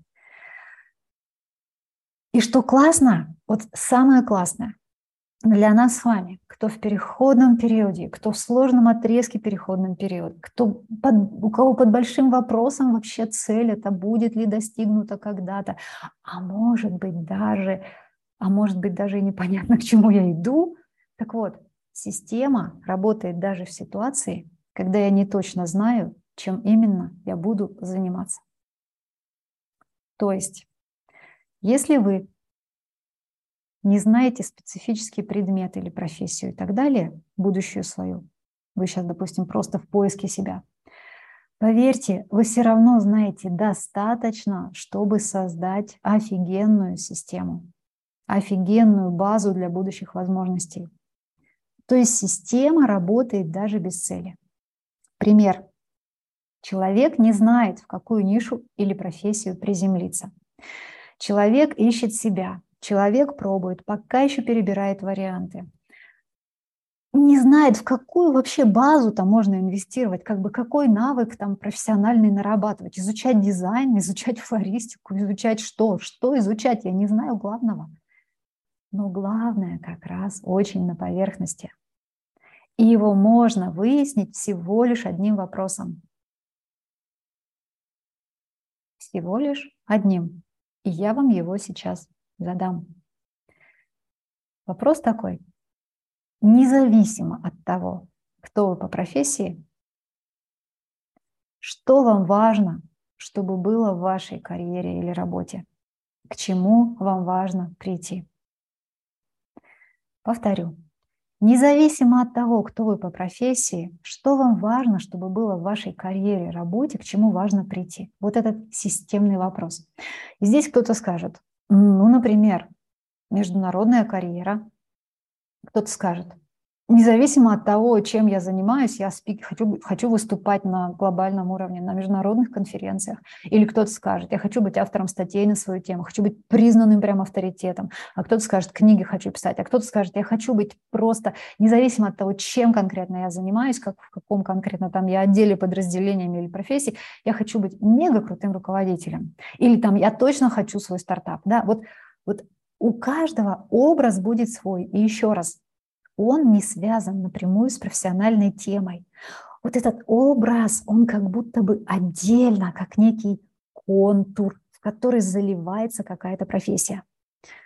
И что классно, вот самое классное для нас с вами, кто в переходном периоде, кто в сложном отрезке переходном периоде, кто под, у кого под большим вопросом вообще цель это будет ли достигнута когда-то, а может быть даже а может быть даже и непонятно, <laughs> к чему я иду. Так вот, система работает даже в ситуации, когда я не точно знаю, чем именно я буду заниматься. То есть, если вы не знаете специфический предмет или профессию и так далее, будущую свою, вы сейчас, допустим, просто в поиске себя, поверьте, вы все равно знаете достаточно, чтобы создать офигенную систему офигенную базу для будущих возможностей. То есть система работает даже без цели. Пример. Человек не знает, в какую нишу или профессию приземлиться. Человек ищет себя, человек пробует, пока еще перебирает варианты. Не знает, в какую вообще базу там можно инвестировать, как бы какой навык там профессиональный нарабатывать, изучать дизайн, изучать флористику, изучать что, что изучать, я не знаю главного – но главное как раз очень на поверхности. И его можно выяснить всего лишь одним вопросом. Всего лишь одним. И я вам его сейчас задам. Вопрос такой. Независимо от того, кто вы по профессии, что вам важно, чтобы было в вашей карьере или работе, к чему вам важно прийти. Повторю. Независимо от того, кто вы по профессии, что вам важно, чтобы было в вашей карьере, работе, к чему важно прийти. Вот этот системный вопрос. И здесь кто-то скажет, ну, например, международная карьера. Кто-то скажет, Независимо от того, чем я занимаюсь, я спик, хочу, хочу выступать на глобальном уровне, на международных конференциях. Или кто-то скажет, я хочу быть автором статей на свою тему, хочу быть признанным прям авторитетом. А кто-то скажет, книги хочу писать. А кто-то скажет, я хочу быть просто, независимо от того, чем конкретно я занимаюсь, как, в каком конкретно там я отделе подразделениями или профессии, я хочу быть мега крутым руководителем. Или там я точно хочу свой стартап. Да? Вот, вот у каждого образ будет свой. И еще раз, он не связан напрямую с профессиональной темой. Вот этот образ, он как будто бы отдельно, как некий контур, в который заливается какая-то профессия.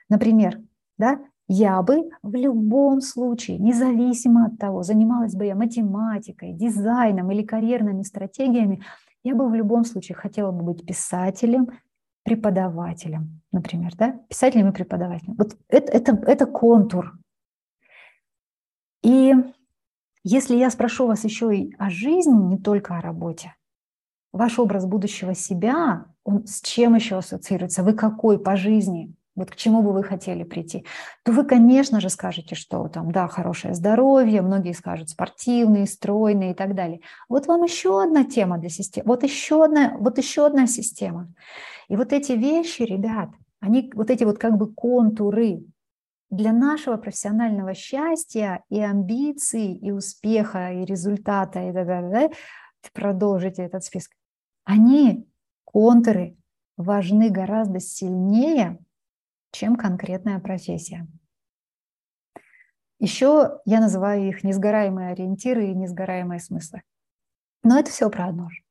Например, да, я бы в любом случае, независимо от того, занималась бы я математикой, дизайном или карьерными стратегиями, я бы в любом случае хотела бы быть писателем, преподавателем, например, да, писателем и преподавателем. Вот это, это, это контур, и если я спрошу вас еще и о жизни, не только о работе, ваш образ будущего себя, он с чем еще ассоциируется? Вы какой по жизни? Вот к чему бы вы хотели прийти? То вы, конечно же, скажете, что там, да, хорошее здоровье, многие скажут спортивные, стройные и так далее. Вот вам еще одна тема для системы, вот еще одна, вот еще одна система. И вот эти вещи, ребят, они, вот эти вот как бы контуры, для нашего профессионального счастья и амбиций, и успеха, и результата, и да-да-да, продолжите этот список, они, контуры, важны гораздо сильнее, чем конкретная профессия. Еще я называю их несгораемые ориентиры и несгораемые смыслы. Но это все про одно же.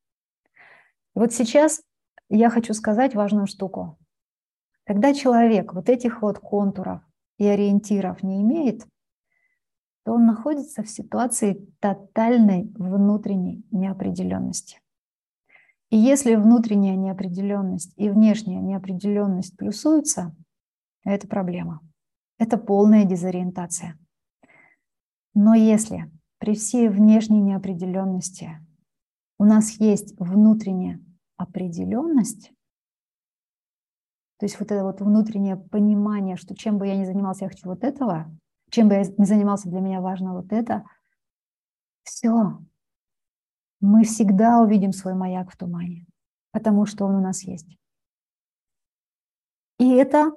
Вот сейчас я хочу сказать важную штуку. Когда человек вот этих вот контуров и ориентиров не имеет, то он находится в ситуации тотальной внутренней неопределенности. И если внутренняя неопределенность и внешняя неопределенность плюсуются, это проблема. Это полная дезориентация. Но если при всей внешней неопределенности у нас есть внутренняя определенность, то есть вот это вот внутреннее понимание, что чем бы я ни занимался, я хочу вот этого, чем бы я ни занимался, для меня важно вот это. Все. Мы всегда увидим свой маяк в тумане, потому что он у нас есть. И это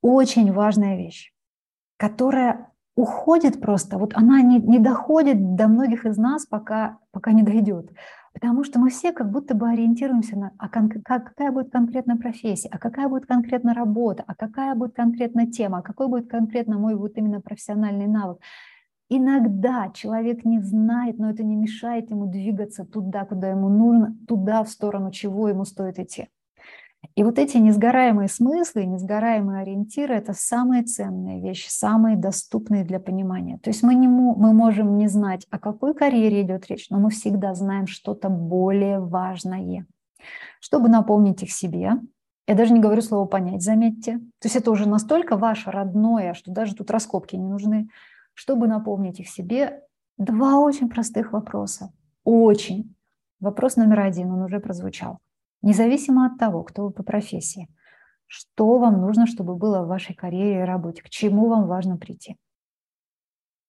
очень важная вещь, которая уходит просто, вот она не, не доходит до многих из нас, пока, пока не дойдет. Потому что мы все как будто бы ориентируемся на, а кон, как, какая будет конкретная профессия, а какая будет конкретно работа, а какая будет конкретная тема, а какой будет конкретно мой вот именно профессиональный навык. Иногда человек не знает, но это не мешает ему двигаться туда, куда ему нужно, туда, в сторону чего ему стоит идти. И вот эти несгораемые смыслы, несгораемые ориентиры – это самые ценные вещи, самые доступные для понимания. То есть мы, не, мы можем не знать, о какой карьере идет речь, но мы всегда знаем что-то более важное. Чтобы напомнить их себе, я даже не говорю слово «понять», заметьте. То есть это уже настолько ваше родное, что даже тут раскопки не нужны. Чтобы напомнить их себе, два очень простых вопроса. Очень. Вопрос номер один, он уже прозвучал. Независимо от того, кто вы по профессии, что вам нужно, чтобы было в вашей карьере и работе, к чему вам важно прийти.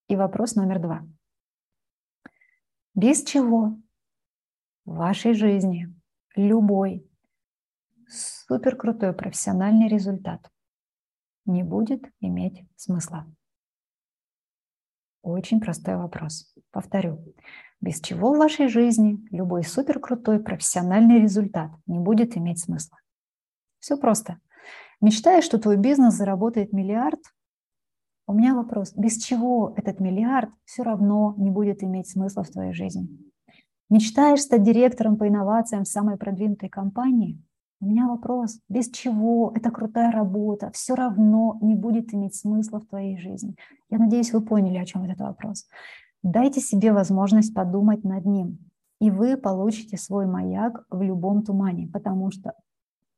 И вопрос номер два. Без чего в вашей жизни любой супер крутой профессиональный результат не будет иметь смысла? Очень простой вопрос. Повторю без чего в вашей жизни любой суперкрутой профессиональный результат не будет иметь смысла. Все просто. Мечтаешь, что твой бизнес заработает миллиард? У меня вопрос, без чего этот миллиард все равно не будет иметь смысла в твоей жизни? Мечтаешь стать директором по инновациям в самой продвинутой компании? У меня вопрос, без чего эта крутая работа все равно не будет иметь смысла в твоей жизни? Я надеюсь, вы поняли, о чем этот вопрос. Дайте себе возможность подумать над ним, и вы получите свой маяк в любом тумане, потому что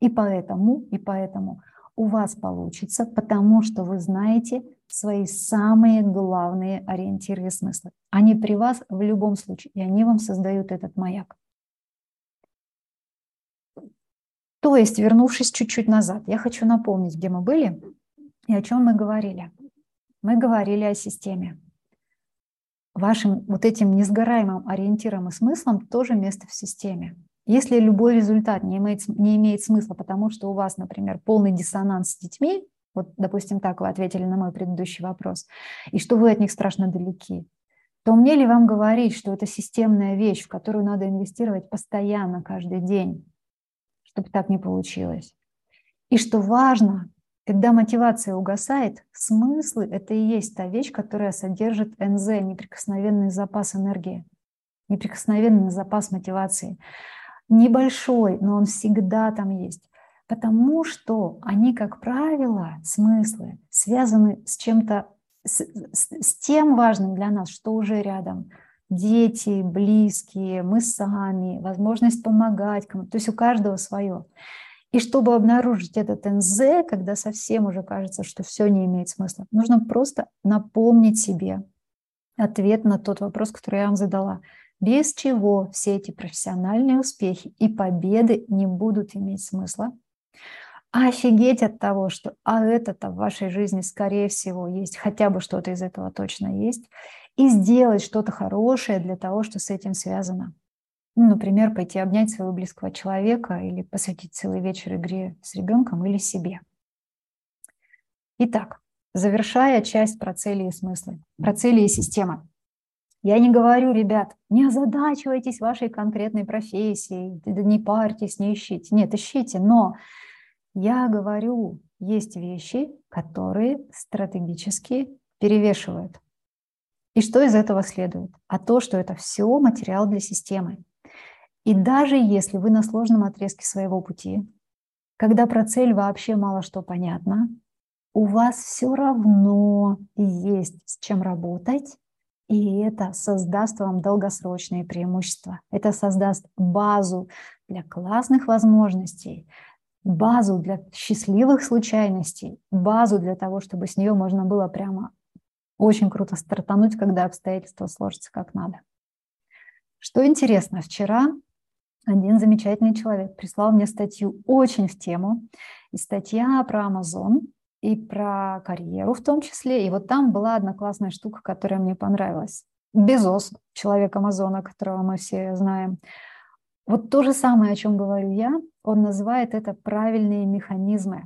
и поэтому, и поэтому у вас получится, потому что вы знаете, свои самые главные ориентиры и смыслы. Они при вас в любом случае, и они вам создают этот маяк. То есть, вернувшись чуть-чуть назад, я хочу напомнить, где мы были и о чем мы говорили. Мы говорили о системе. Вашим вот этим несгораемым ориентиром и смыслом тоже место в системе. Если любой результат не имеет, не имеет смысла, потому что у вас, например, полный диссонанс с детьми, вот, допустим, так вы ответили на мой предыдущий вопрос, и что вы от них страшно далеки, то мне ли вам говорить, что это системная вещь, в которую надо инвестировать постоянно, каждый день, чтобы так не получилось? И что важно, когда мотивация угасает, смыслы – это и есть та вещь, которая содержит НЗ, неприкосновенный запас энергии, неприкосновенный запас мотивации. Небольшой, но он всегда там есть. Потому что они, как правило, смыслы связаны с чем-то, с, с, с тем важным для нас, что уже рядом. Дети, близкие, мы сами, возможность помогать кому-то. То есть у каждого свое. И чтобы обнаружить этот НЗ, когда совсем уже кажется, что все не имеет смысла, нужно просто напомнить себе ответ на тот вопрос, который я вам задала. Без чего все эти профессиональные успехи и победы не будут иметь смысла, офигеть от того, что а это-то в вашей жизни, скорее всего, есть, хотя бы что-то из этого точно есть, и сделать что-то хорошее для того, что с этим связано. Например, пойти обнять своего близкого человека или посвятить целый вечер игре с ребенком или себе. Итак, завершая часть про цели и смыслы, про цели и системы. Я не говорю, ребят, не озадачивайтесь вашей конкретной профессией, не парьтесь, не ищите. Нет, ищите, но я говорю, есть вещи, которые стратегически перевешивают. И что из этого следует? А то, что это все материал для системы. И даже если вы на сложном отрезке своего пути, когда про цель вообще мало что понятно, у вас все равно есть с чем работать, и это создаст вам долгосрочные преимущества. Это создаст базу для классных возможностей, базу для счастливых случайностей, базу для того, чтобы с нее можно было прямо очень круто стартануть, когда обстоятельства сложатся как надо. Что интересно, вчера один замечательный человек прислал мне статью очень в тему, и статья про Amazon, и про карьеру в том числе. И вот там была одна классная штука, которая мне понравилась. Безос, человек Амазона, которого мы все знаем, вот то же самое, о чем говорю я, он называет это правильные механизмы.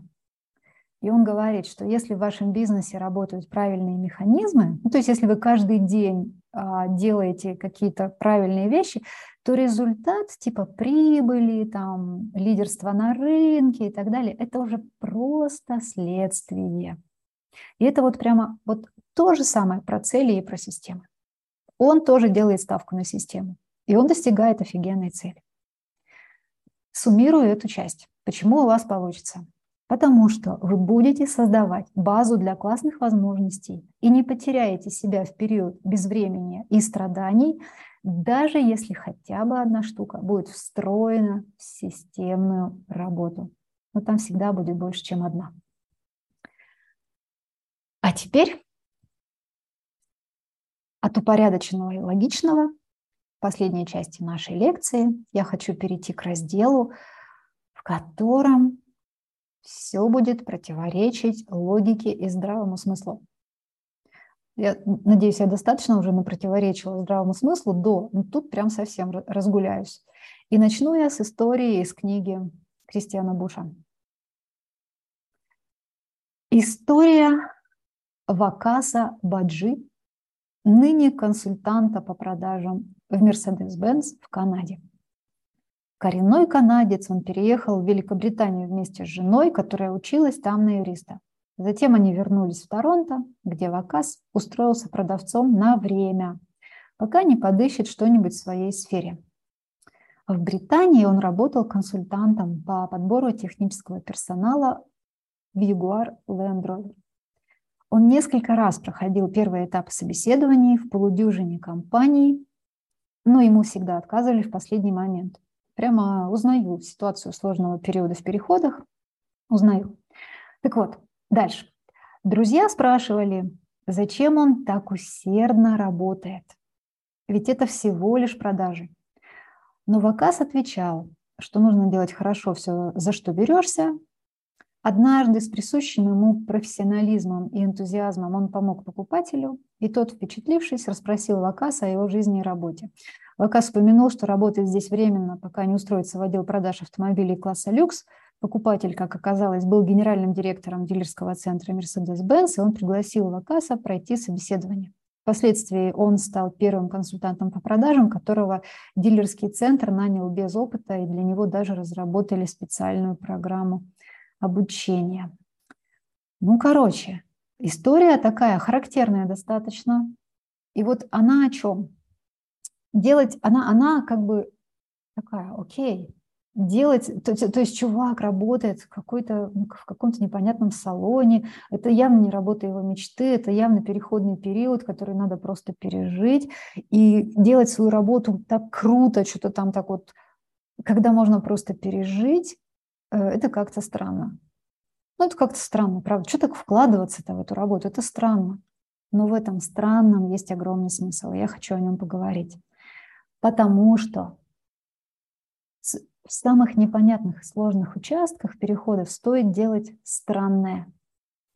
И он говорит, что если в вашем бизнесе работают правильные механизмы, ну, то есть если вы каждый день а, делаете какие-то правильные вещи, то результат типа прибыли, там, лидерства на рынке и так далее, это уже просто следствие. И это вот прямо вот то же самое про цели и про системы. Он тоже делает ставку на систему, и он достигает офигенной цели. Суммирую эту часть. Почему у вас получится? Потому что вы будете создавать базу для классных возможностей и не потеряете себя в период безвремени и страданий, даже если хотя бы одна штука будет встроена в системную работу. Но там всегда будет больше, чем одна. А теперь от упорядоченного и логичного последней части нашей лекции я хочу перейти к разделу, в котором все будет противоречить логике и здравому смыслу. Я надеюсь, я достаточно уже напротиворечила здравому смыслу до, но тут прям совсем разгуляюсь. И начну я с истории из книги Кристиана Буша. История Вакаса Баджи, ныне консультанта по продажам в Mercedes-Benz в Канаде. Коренной канадец, он переехал в Великобританию вместе с женой, которая училась там на юриста. Затем они вернулись в Торонто, где Вакас устроился продавцом на время, пока не подыщет что-нибудь в своей сфере. В Британии он работал консультантом по подбору технического персонала в Jaguar Land Rover. Он несколько раз проходил первый этап собеседований в полудюжине компаний, но ему всегда отказывали в последний момент. Прямо узнаю ситуацию сложного периода в переходах, узнаю. Так вот, дальше. Друзья спрашивали, зачем он так усердно работает. Ведь это всего лишь продажи. Но Вакас отвечал, что нужно делать хорошо все, за что берешься. Однажды с присущим ему профессионализмом и энтузиазмом он помог покупателю, и тот, впечатлившись, расспросил Вакаса о его жизни и работе. Вакас упомянул, что работает здесь временно, пока не устроится в отдел продаж автомобилей класса люкс. Покупатель, как оказалось, был генеральным директором дилерского центра Mercedes-Benz, и он пригласил Вакаса пройти собеседование. Впоследствии он стал первым консультантом по продажам, которого дилерский центр нанял без опыта, и для него даже разработали специальную программу обучения. Ну, короче, история такая характерная достаточно. И вот она о чем? Делать, она, она как бы такая, окей, делать, то, то есть чувак работает в, какой-то, ну, в каком-то непонятном салоне, это явно не работа его мечты, это явно переходный период, который надо просто пережить, и делать свою работу так круто, что-то там так вот, когда можно просто пережить, э, это как-то странно. Ну, это как-то странно, правда. Что так вкладываться-то в эту работу? Это странно. Но в этом странном есть огромный смысл. Я хочу о нем поговорить. Потому что в самых непонятных и сложных участках переходов стоит делать странное,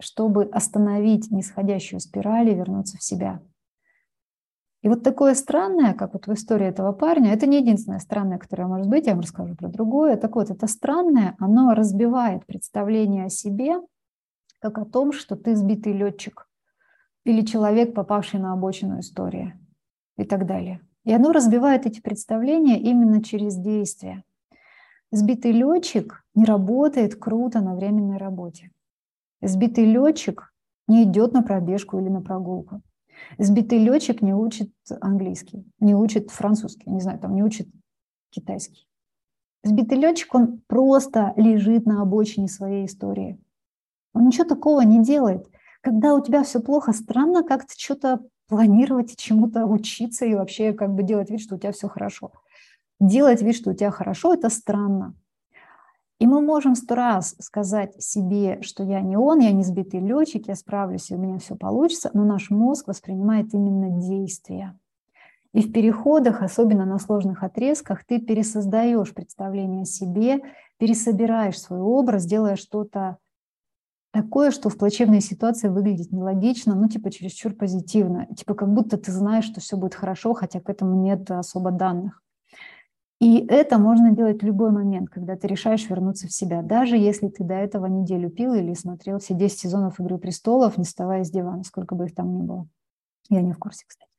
чтобы остановить нисходящую спираль и вернуться в себя. И вот такое странное, как вот в истории этого парня, это не единственное странное, которое может быть, я вам расскажу про другое. Так вот, это странное, оно разбивает представление о себе, как о том, что ты сбитый летчик или человек, попавший на обочину истории и так далее. И оно разбивает эти представления именно через действие – Сбитый летчик не работает круто на временной работе. Сбитый летчик не идет на пробежку или на прогулку. Сбитый летчик не учит английский, не учит французский, не знаю, там не учит китайский. Сбитый летчик, он просто лежит на обочине своей истории. Он ничего такого не делает. Когда у тебя все плохо, странно как-то что-то планировать чему-то учиться и вообще как бы делать вид, что у тебя все хорошо делать вид, что у тебя хорошо, это странно. И мы можем сто раз сказать себе, что я не он, я не сбитый летчик, я справлюсь, и у меня все получится, но наш мозг воспринимает именно действия. И в переходах, особенно на сложных отрезках, ты пересоздаешь представление о себе, пересобираешь свой образ, делая что-то такое, что в плачевной ситуации выглядит нелогично, ну, типа чересчур позитивно. Типа как будто ты знаешь, что все будет хорошо, хотя к этому нет особо данных. И это можно делать в любой момент, когда ты решаешь вернуться в себя, даже если ты до этого неделю пил или смотрел все 10 сезонов «Игры престолов», не вставая с дивана, сколько бы их там ни было. Я не в курсе, кстати.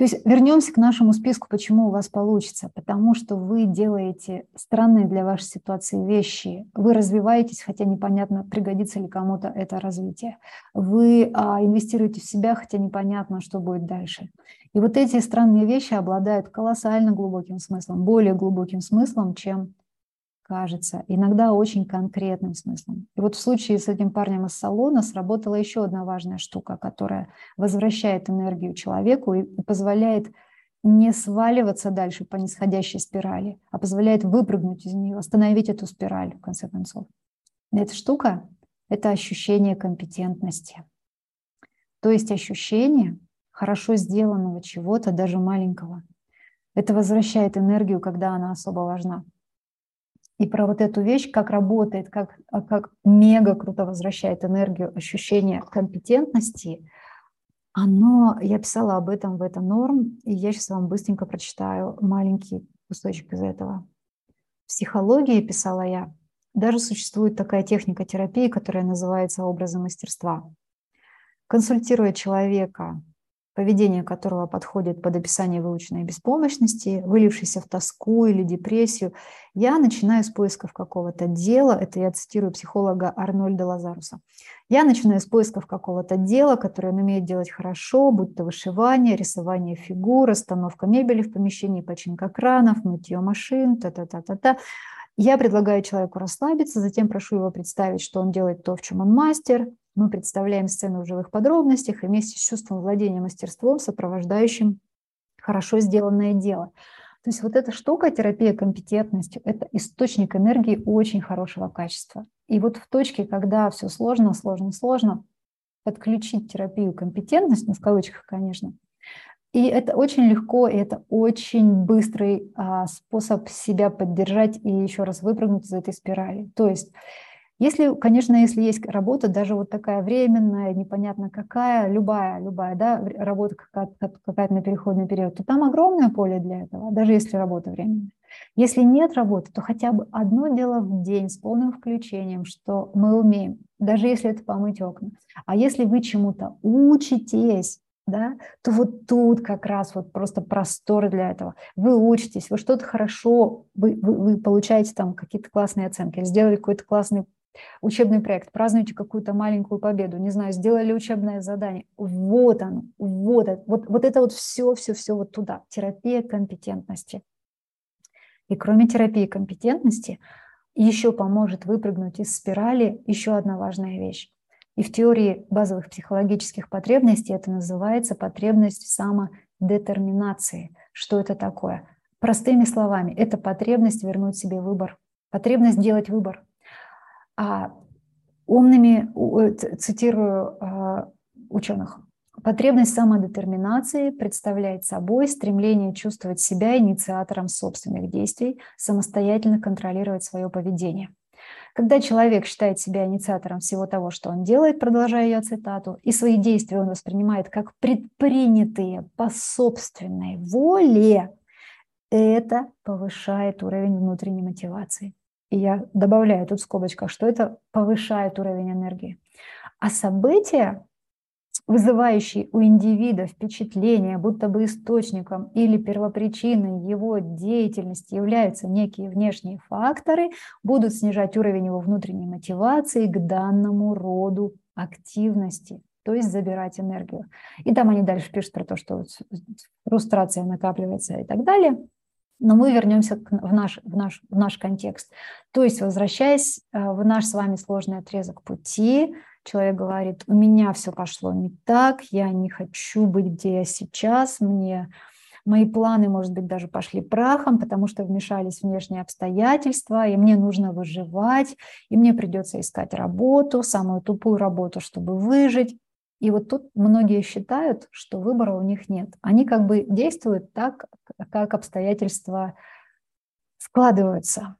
То есть вернемся к нашему списку, почему у вас получится. Потому что вы делаете странные для вашей ситуации вещи. Вы развиваетесь, хотя непонятно, пригодится ли кому-то это развитие. Вы а, инвестируете в себя, хотя непонятно, что будет дальше. И вот эти странные вещи обладают колоссально глубоким смыслом, более глубоким смыслом, чем кажется, иногда очень конкретным смыслом. И вот в случае с этим парнем из салона сработала еще одна важная штука, которая возвращает энергию человеку и позволяет не сваливаться дальше по нисходящей спирали, а позволяет выпрыгнуть из нее, остановить эту спираль, в конце концов. Эта штука – это ощущение компетентности. То есть ощущение хорошо сделанного чего-то, даже маленького. Это возвращает энергию, когда она особо важна и про вот эту вещь, как работает, как, а, как мега круто возвращает энергию, ощущение компетентности, оно, я писала об этом в это норм, и я сейчас вам быстренько прочитаю маленький кусочек из этого. В психологии, писала я, даже существует такая техника терапии, которая называется образы мастерства. Консультируя человека поведение которого подходит под описание выученной беспомощности, вылившейся в тоску или депрессию, я начинаю с поисков какого-то дела, это я цитирую психолога Арнольда Лазаруса, я начинаю с поисков какого-то дела, которое он умеет делать хорошо, будь то вышивание, рисование фигур, расстановка мебели в помещении, починка кранов, мытье машин, та-та-та-та-та. Я предлагаю человеку расслабиться, затем прошу его представить, что он делает то, в чем он мастер, мы представляем сцену в живых подробностях и вместе с чувством владения мастерством, сопровождающим хорошо сделанное дело. То есть вот эта штука, терапия компетентностью, это источник энергии очень хорошего качества. И вот в точке, когда все сложно, сложно, сложно, подключить терапию компетентность, ну, в конечно. И это очень легко, и это очень быстрый а, способ себя поддержать и еще раз выпрыгнуть из этой спирали. То есть если, конечно, если есть работа, даже вот такая временная, непонятно какая, любая, любая, да, работа какая-то, какая-то на переходный период, то там огромное поле для этого, даже если работа временная. Если нет работы, то хотя бы одно дело в день с полным включением, что мы умеем, даже если это помыть окна. А если вы чему-то учитесь, да, то вот тут как раз вот просто простор для этого. Вы учитесь, вы что-то хорошо, вы, вы, вы получаете там какие-то классные оценки, сделали какой-то классный учебный проект, празднуете какую-то маленькую победу, не знаю, сделали учебное задание. Вот оно, вот это, вот, вот это вот все, все, все вот туда. Терапия компетентности. И кроме терапии компетентности, еще поможет выпрыгнуть из спирали еще одна важная вещь. И в теории базовых психологических потребностей это называется потребность в самодетерминации. Что это такое? Простыми словами, это потребность вернуть себе выбор, потребность делать выбор, умными, э, цитирую а, ученых, потребность самодетерминации представляет собой стремление чувствовать себя инициатором собственных действий, самостоятельно контролировать свое поведение. Когда человек считает себя инициатором всего того, что он делает, продолжая ее цитату, и свои действия он воспринимает как предпринятые по собственной воле, это повышает уровень внутренней мотивации. И я добавляю тут в скобочках, что это повышает уровень энергии. А события, вызывающие у индивида впечатление, будто бы источником или первопричиной его деятельности являются некие внешние факторы, будут снижать уровень его внутренней мотивации к данному роду активности, то есть забирать энергию. И там они дальше пишут про то, что фрустрация накапливается и так далее. Но мы вернемся в наш, в, наш, в наш контекст. То есть, возвращаясь э, в наш с вами сложный отрезок пути, человек говорит, у меня все пошло не так, я не хочу быть, где я сейчас, мне мои планы, может быть, даже пошли прахом, потому что вмешались внешние обстоятельства, и мне нужно выживать, и мне придется искать работу, самую тупую работу, чтобы выжить. И вот тут многие считают, что выбора у них нет. Они как бы действуют так, как обстоятельства складываются.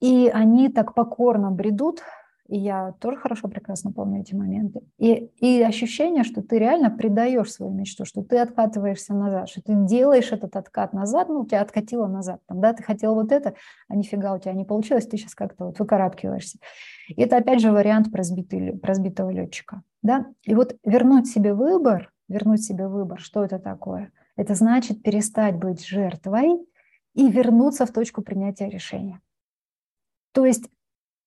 И они так покорно бредут, и я тоже хорошо, прекрасно помню эти моменты. И, и ощущение, что ты реально предаешь свою мечту, что ты откатываешься назад, что ты делаешь этот откат назад, ну, тебя откатило назад. Там, да, ты хотел вот это, а нифига у тебя не получилось, ты сейчас как-то вот выкарабкиваешься. И это опять же вариант про, сбитый, про сбитого летчика. Да? И вот вернуть себе выбор, вернуть себе выбор, что это такое? Это значит перестать быть жертвой и вернуться в точку принятия решения. То есть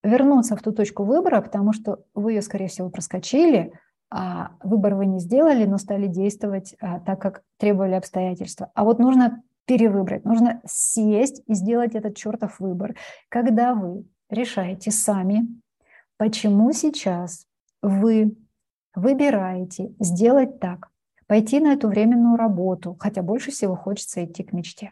вернуться в ту точку выбора, потому что вы ее, скорее всего, проскочили, а выбор вы не сделали, но стали действовать а, так, как требовали обстоятельства. А вот нужно перевыбрать, нужно сесть и сделать этот чертов выбор, когда вы решаете сами, почему сейчас вы выбираете сделать так, пойти на эту временную работу, хотя больше всего хочется идти к мечте.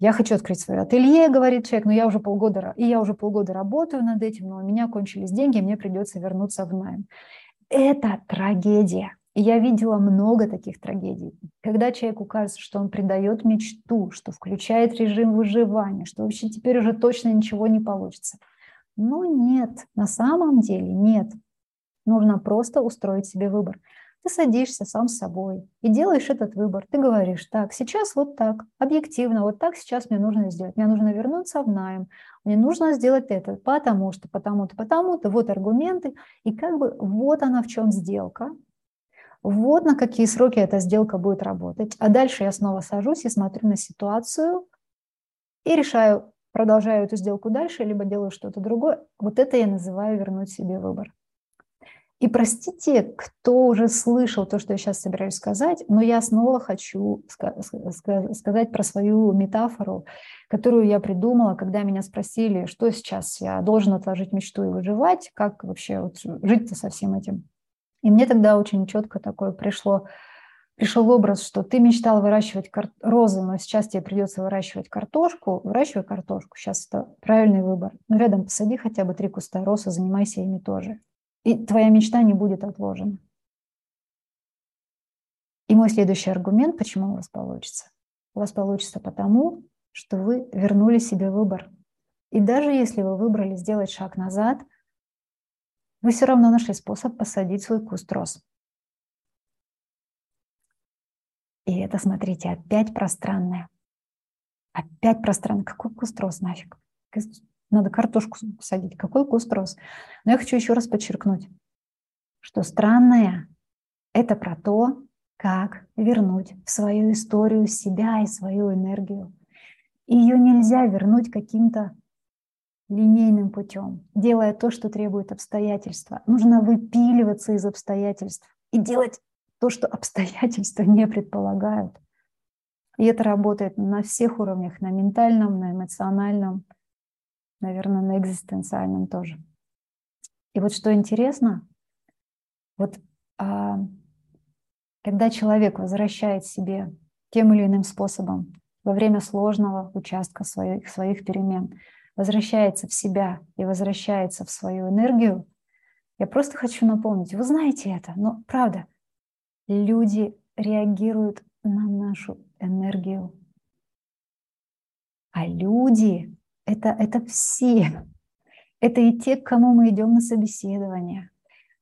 Я хочу открыть свое ателье, говорит человек, но я уже полгода, и я уже полгода работаю над этим, но у меня кончились деньги, мне придется вернуться в найм. Это трагедия. И я видела много таких трагедий. Когда человеку кажется, что он предает мечту, что включает режим выживания, что вообще теперь уже точно ничего не получится. Но нет, на самом деле нет. Нужно просто устроить себе выбор. Ты садишься сам с собой и делаешь этот выбор. Ты говоришь, так, сейчас вот так, объективно, вот так сейчас мне нужно сделать. Мне нужно вернуться в найм, мне нужно сделать это, потому что, потому-то, потому-то, вот аргументы. И как бы вот она в чем сделка, вот на какие сроки эта сделка будет работать. А дальше я снова сажусь и смотрю на ситуацию и решаю, продолжаю эту сделку дальше, либо делаю что-то другое. Вот это я называю вернуть себе выбор. И простите, кто уже слышал то, что я сейчас собираюсь сказать, но я снова хочу сказать про свою метафору, которую я придумала, когда меня спросили, что сейчас я должен отложить мечту и выживать, как вообще вот жить-то со всем этим. И мне тогда очень четко такое пришло, пришел образ, что ты мечтал выращивать кар- розы, но сейчас тебе придется выращивать картошку, выращивай картошку, сейчас это правильный выбор. Но рядом посади хотя бы три куста роз и занимайся ими тоже. И твоя мечта не будет отложена. И мой следующий аргумент, почему у вас получится. У вас получится потому, что вы вернули себе выбор. И даже если вы выбрали сделать шаг назад, вы все равно нашли способ посадить свой куст роз. И это, смотрите, опять пространное. Опять пространное. Какой куст роз нафиг? Надо картошку садить. Какой куст роз? Но я хочу еще раз подчеркнуть, что странное – это про то, как вернуть в свою историю себя и свою энергию. Ее нельзя вернуть каким-то линейным путем, делая то, что требует обстоятельства. Нужно выпиливаться из обстоятельств и делать то, что обстоятельства не предполагают. И это работает на всех уровнях, на ментальном, на эмоциональном, наверное, на экзистенциальном тоже. И вот что интересно, вот а, когда человек возвращает себе тем или иным способом во время сложного участка своих, своих перемен, возвращается в себя и возвращается в свою энергию, я просто хочу напомнить, вы знаете это, но правда, люди реагируют на нашу энергию. А люди это, это все. Это и те, к кому мы идем на собеседование,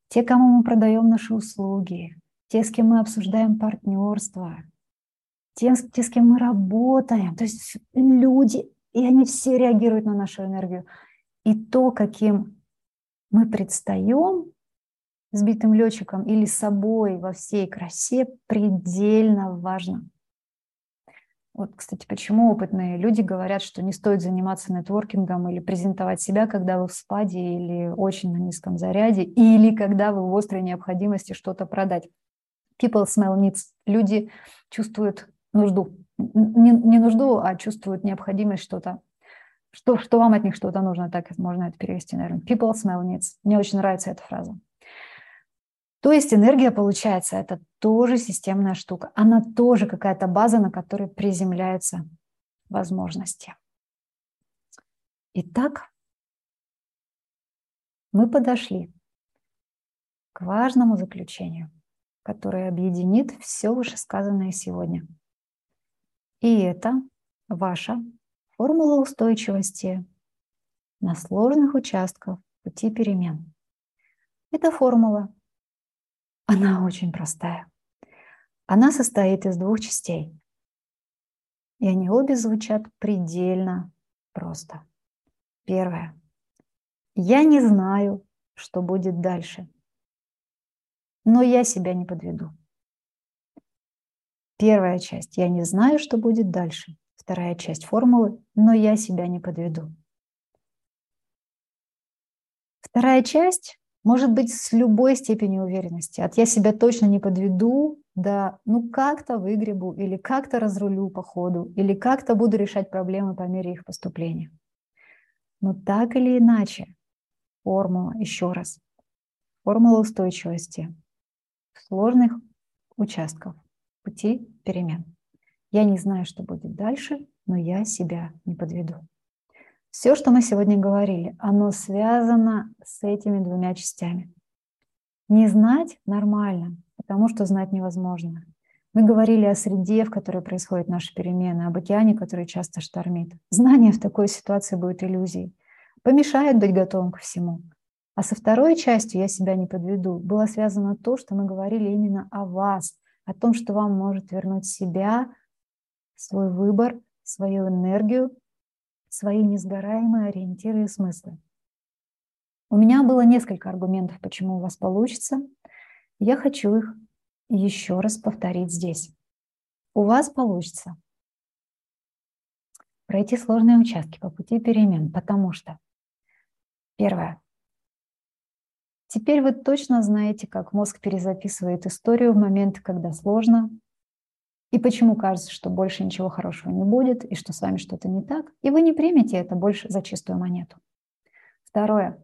те, кому мы продаем наши услуги, те, с кем мы обсуждаем партнерство, те, те, с кем мы работаем. То есть люди, и они все реагируют на нашу энергию. И то, каким мы предстаем сбитым летчиком или собой во всей красе, предельно важно. Вот, кстати, почему опытные люди говорят, что не стоит заниматься нетворкингом или презентовать себя, когда вы в спаде или очень на низком заряде, или когда вы в острой необходимости что-то продать. People smell needs. Люди чувствуют нужду. Не, не нужду, а чувствуют необходимость что-то. Что, что вам от них что-то нужно, так можно это перевести, наверное. People smell needs. Мне очень нравится эта фраза. То есть энергия, получается, это тоже системная штука. Она тоже какая-то база, на которой приземляются возможности. Итак, мы подошли к важному заключению который объединит все вышесказанное сегодня. И это ваша формула устойчивости на сложных участках пути перемен. Эта формула, она очень простая. Она состоит из двух частей. И они обе звучат предельно просто. Первое. Я не знаю, что будет дальше но я себя не подведу. Первая часть. Я не знаю, что будет дальше. Вторая часть формулы. Но я себя не подведу. Вторая часть может быть с любой степенью уверенности. От я себя точно не подведу, да, ну как-то выгребу, или как-то разрулю по ходу, или как-то буду решать проблемы по мере их поступления. Но так или иначе, формула, еще раз, формула устойчивости сложных участков пути перемен. Я не знаю, что будет дальше, но я себя не подведу. Все, что мы сегодня говорили, оно связано с этими двумя частями. Не знать нормально, потому что знать невозможно. Мы говорили о среде, в которой происходят наши перемены, об океане, который часто штормит. Знание в такой ситуации будет иллюзией. Помешает быть готовым ко всему. А со второй частью «я себя не подведу» было связано то, что мы говорили именно о вас, о том, что вам может вернуть себя, свой выбор, свою энергию, свои несгораемые ориентиры и смыслы. У меня было несколько аргументов, почему у вас получится. Я хочу их еще раз повторить здесь. У вас получится пройти сложные участки по пути перемен, потому что, первое, Теперь вы точно знаете, как мозг перезаписывает историю в моменты, когда сложно, и почему кажется, что больше ничего хорошего не будет, и что с вами что-то не так, и вы не примете это больше за чистую монету. Второе.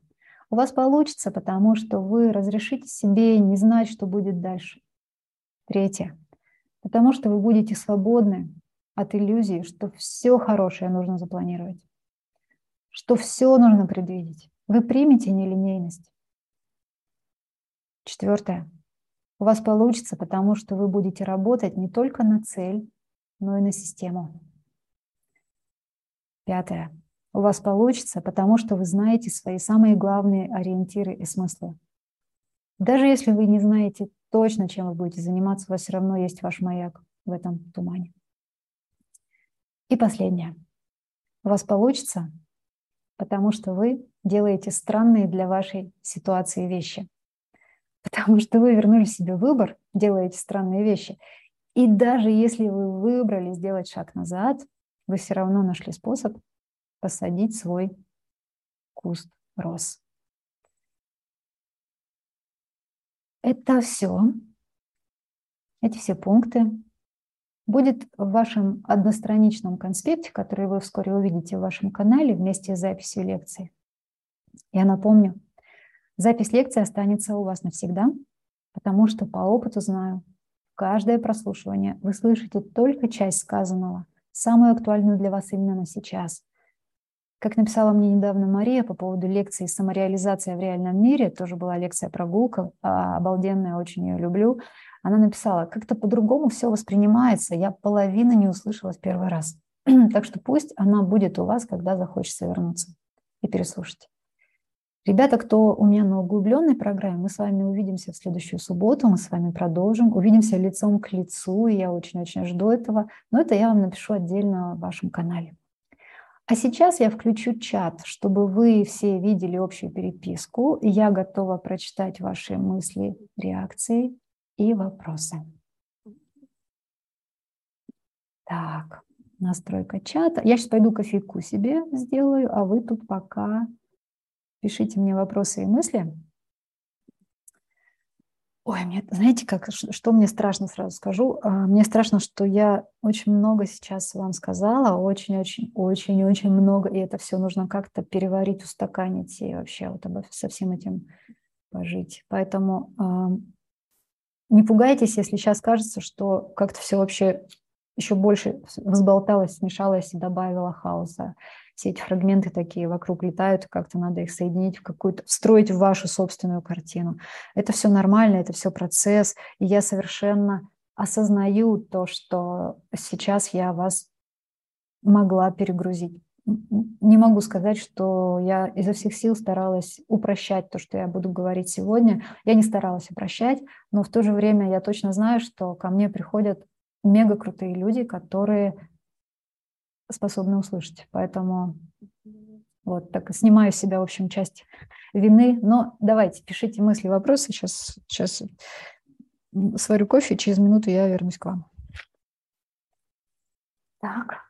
У вас получится, потому что вы разрешите себе не знать, что будет дальше. Третье. Потому что вы будете свободны от иллюзии, что все хорошее нужно запланировать, что все нужно предвидеть. Вы примете нелинейность Четвертое. У вас получится, потому что вы будете работать не только на цель, но и на систему. Пятое. У вас получится, потому что вы знаете свои самые главные ориентиры и смыслы. Даже если вы не знаете точно, чем вы будете заниматься, у вас все равно есть ваш маяк в этом тумане. И последнее. У вас получится, потому что вы делаете странные для вашей ситуации вещи. Потому что вы вернули себе выбор, делаете странные вещи. И даже если вы выбрали сделать шаг назад, вы все равно нашли способ посадить свой куст роз. Это все. Эти все пункты будет в вашем одностраничном конспекте, который вы вскоре увидите в вашем канале вместе с записью лекции. Я напомню, запись лекции останется у вас навсегда, потому что по опыту знаю, каждое прослушивание вы слышите только часть сказанного, самую актуальную для вас именно на сейчас. Как написала мне недавно Мария по поводу лекции «Самореализация в реальном мире», тоже была лекция прогулка, обалденная, очень ее люблю. Она написала, как-то по-другому все воспринимается, я половину не услышала в первый раз. <clears throat> так что пусть она будет у вас, когда захочется вернуться и переслушать. Ребята, кто у меня на углубленной программе, мы с вами увидимся в следующую субботу, мы с вами продолжим, увидимся лицом к лицу, и я очень-очень жду этого, но это я вам напишу отдельно в вашем канале. А сейчас я включу чат, чтобы вы все видели общую переписку. Я готова прочитать ваши мысли, реакции и вопросы. Так, настройка чата. Я сейчас пойду кофейку себе сделаю, а вы тут пока пишите мне вопросы и мысли. Ой, мне, знаете, как, что мне страшно, сразу скажу. А, мне страшно, что я очень много сейчас вам сказала, очень-очень-очень-очень много, и это все нужно как-то переварить, устаканить и вообще вот обо, со всем этим пожить. Поэтому э, не пугайтесь, если сейчас кажется, что как-то все вообще еще больше взболталось, смешалось и добавило хаоса все эти фрагменты такие вокруг летают, как-то надо их соединить в какую-то, встроить в вашу собственную картину. Это все нормально, это все процесс, и я совершенно осознаю то, что сейчас я вас могла перегрузить. Не могу сказать, что я изо всех сил старалась упрощать то, что я буду говорить сегодня. Я не старалась упрощать, но в то же время я точно знаю, что ко мне приходят мега крутые люди, которые способны услышать. Поэтому вот так снимаю с себя, в общем, часть вины. Но давайте, пишите мысли, вопросы. Сейчас, сейчас сварю кофе, через минуту я вернусь к вам. Так.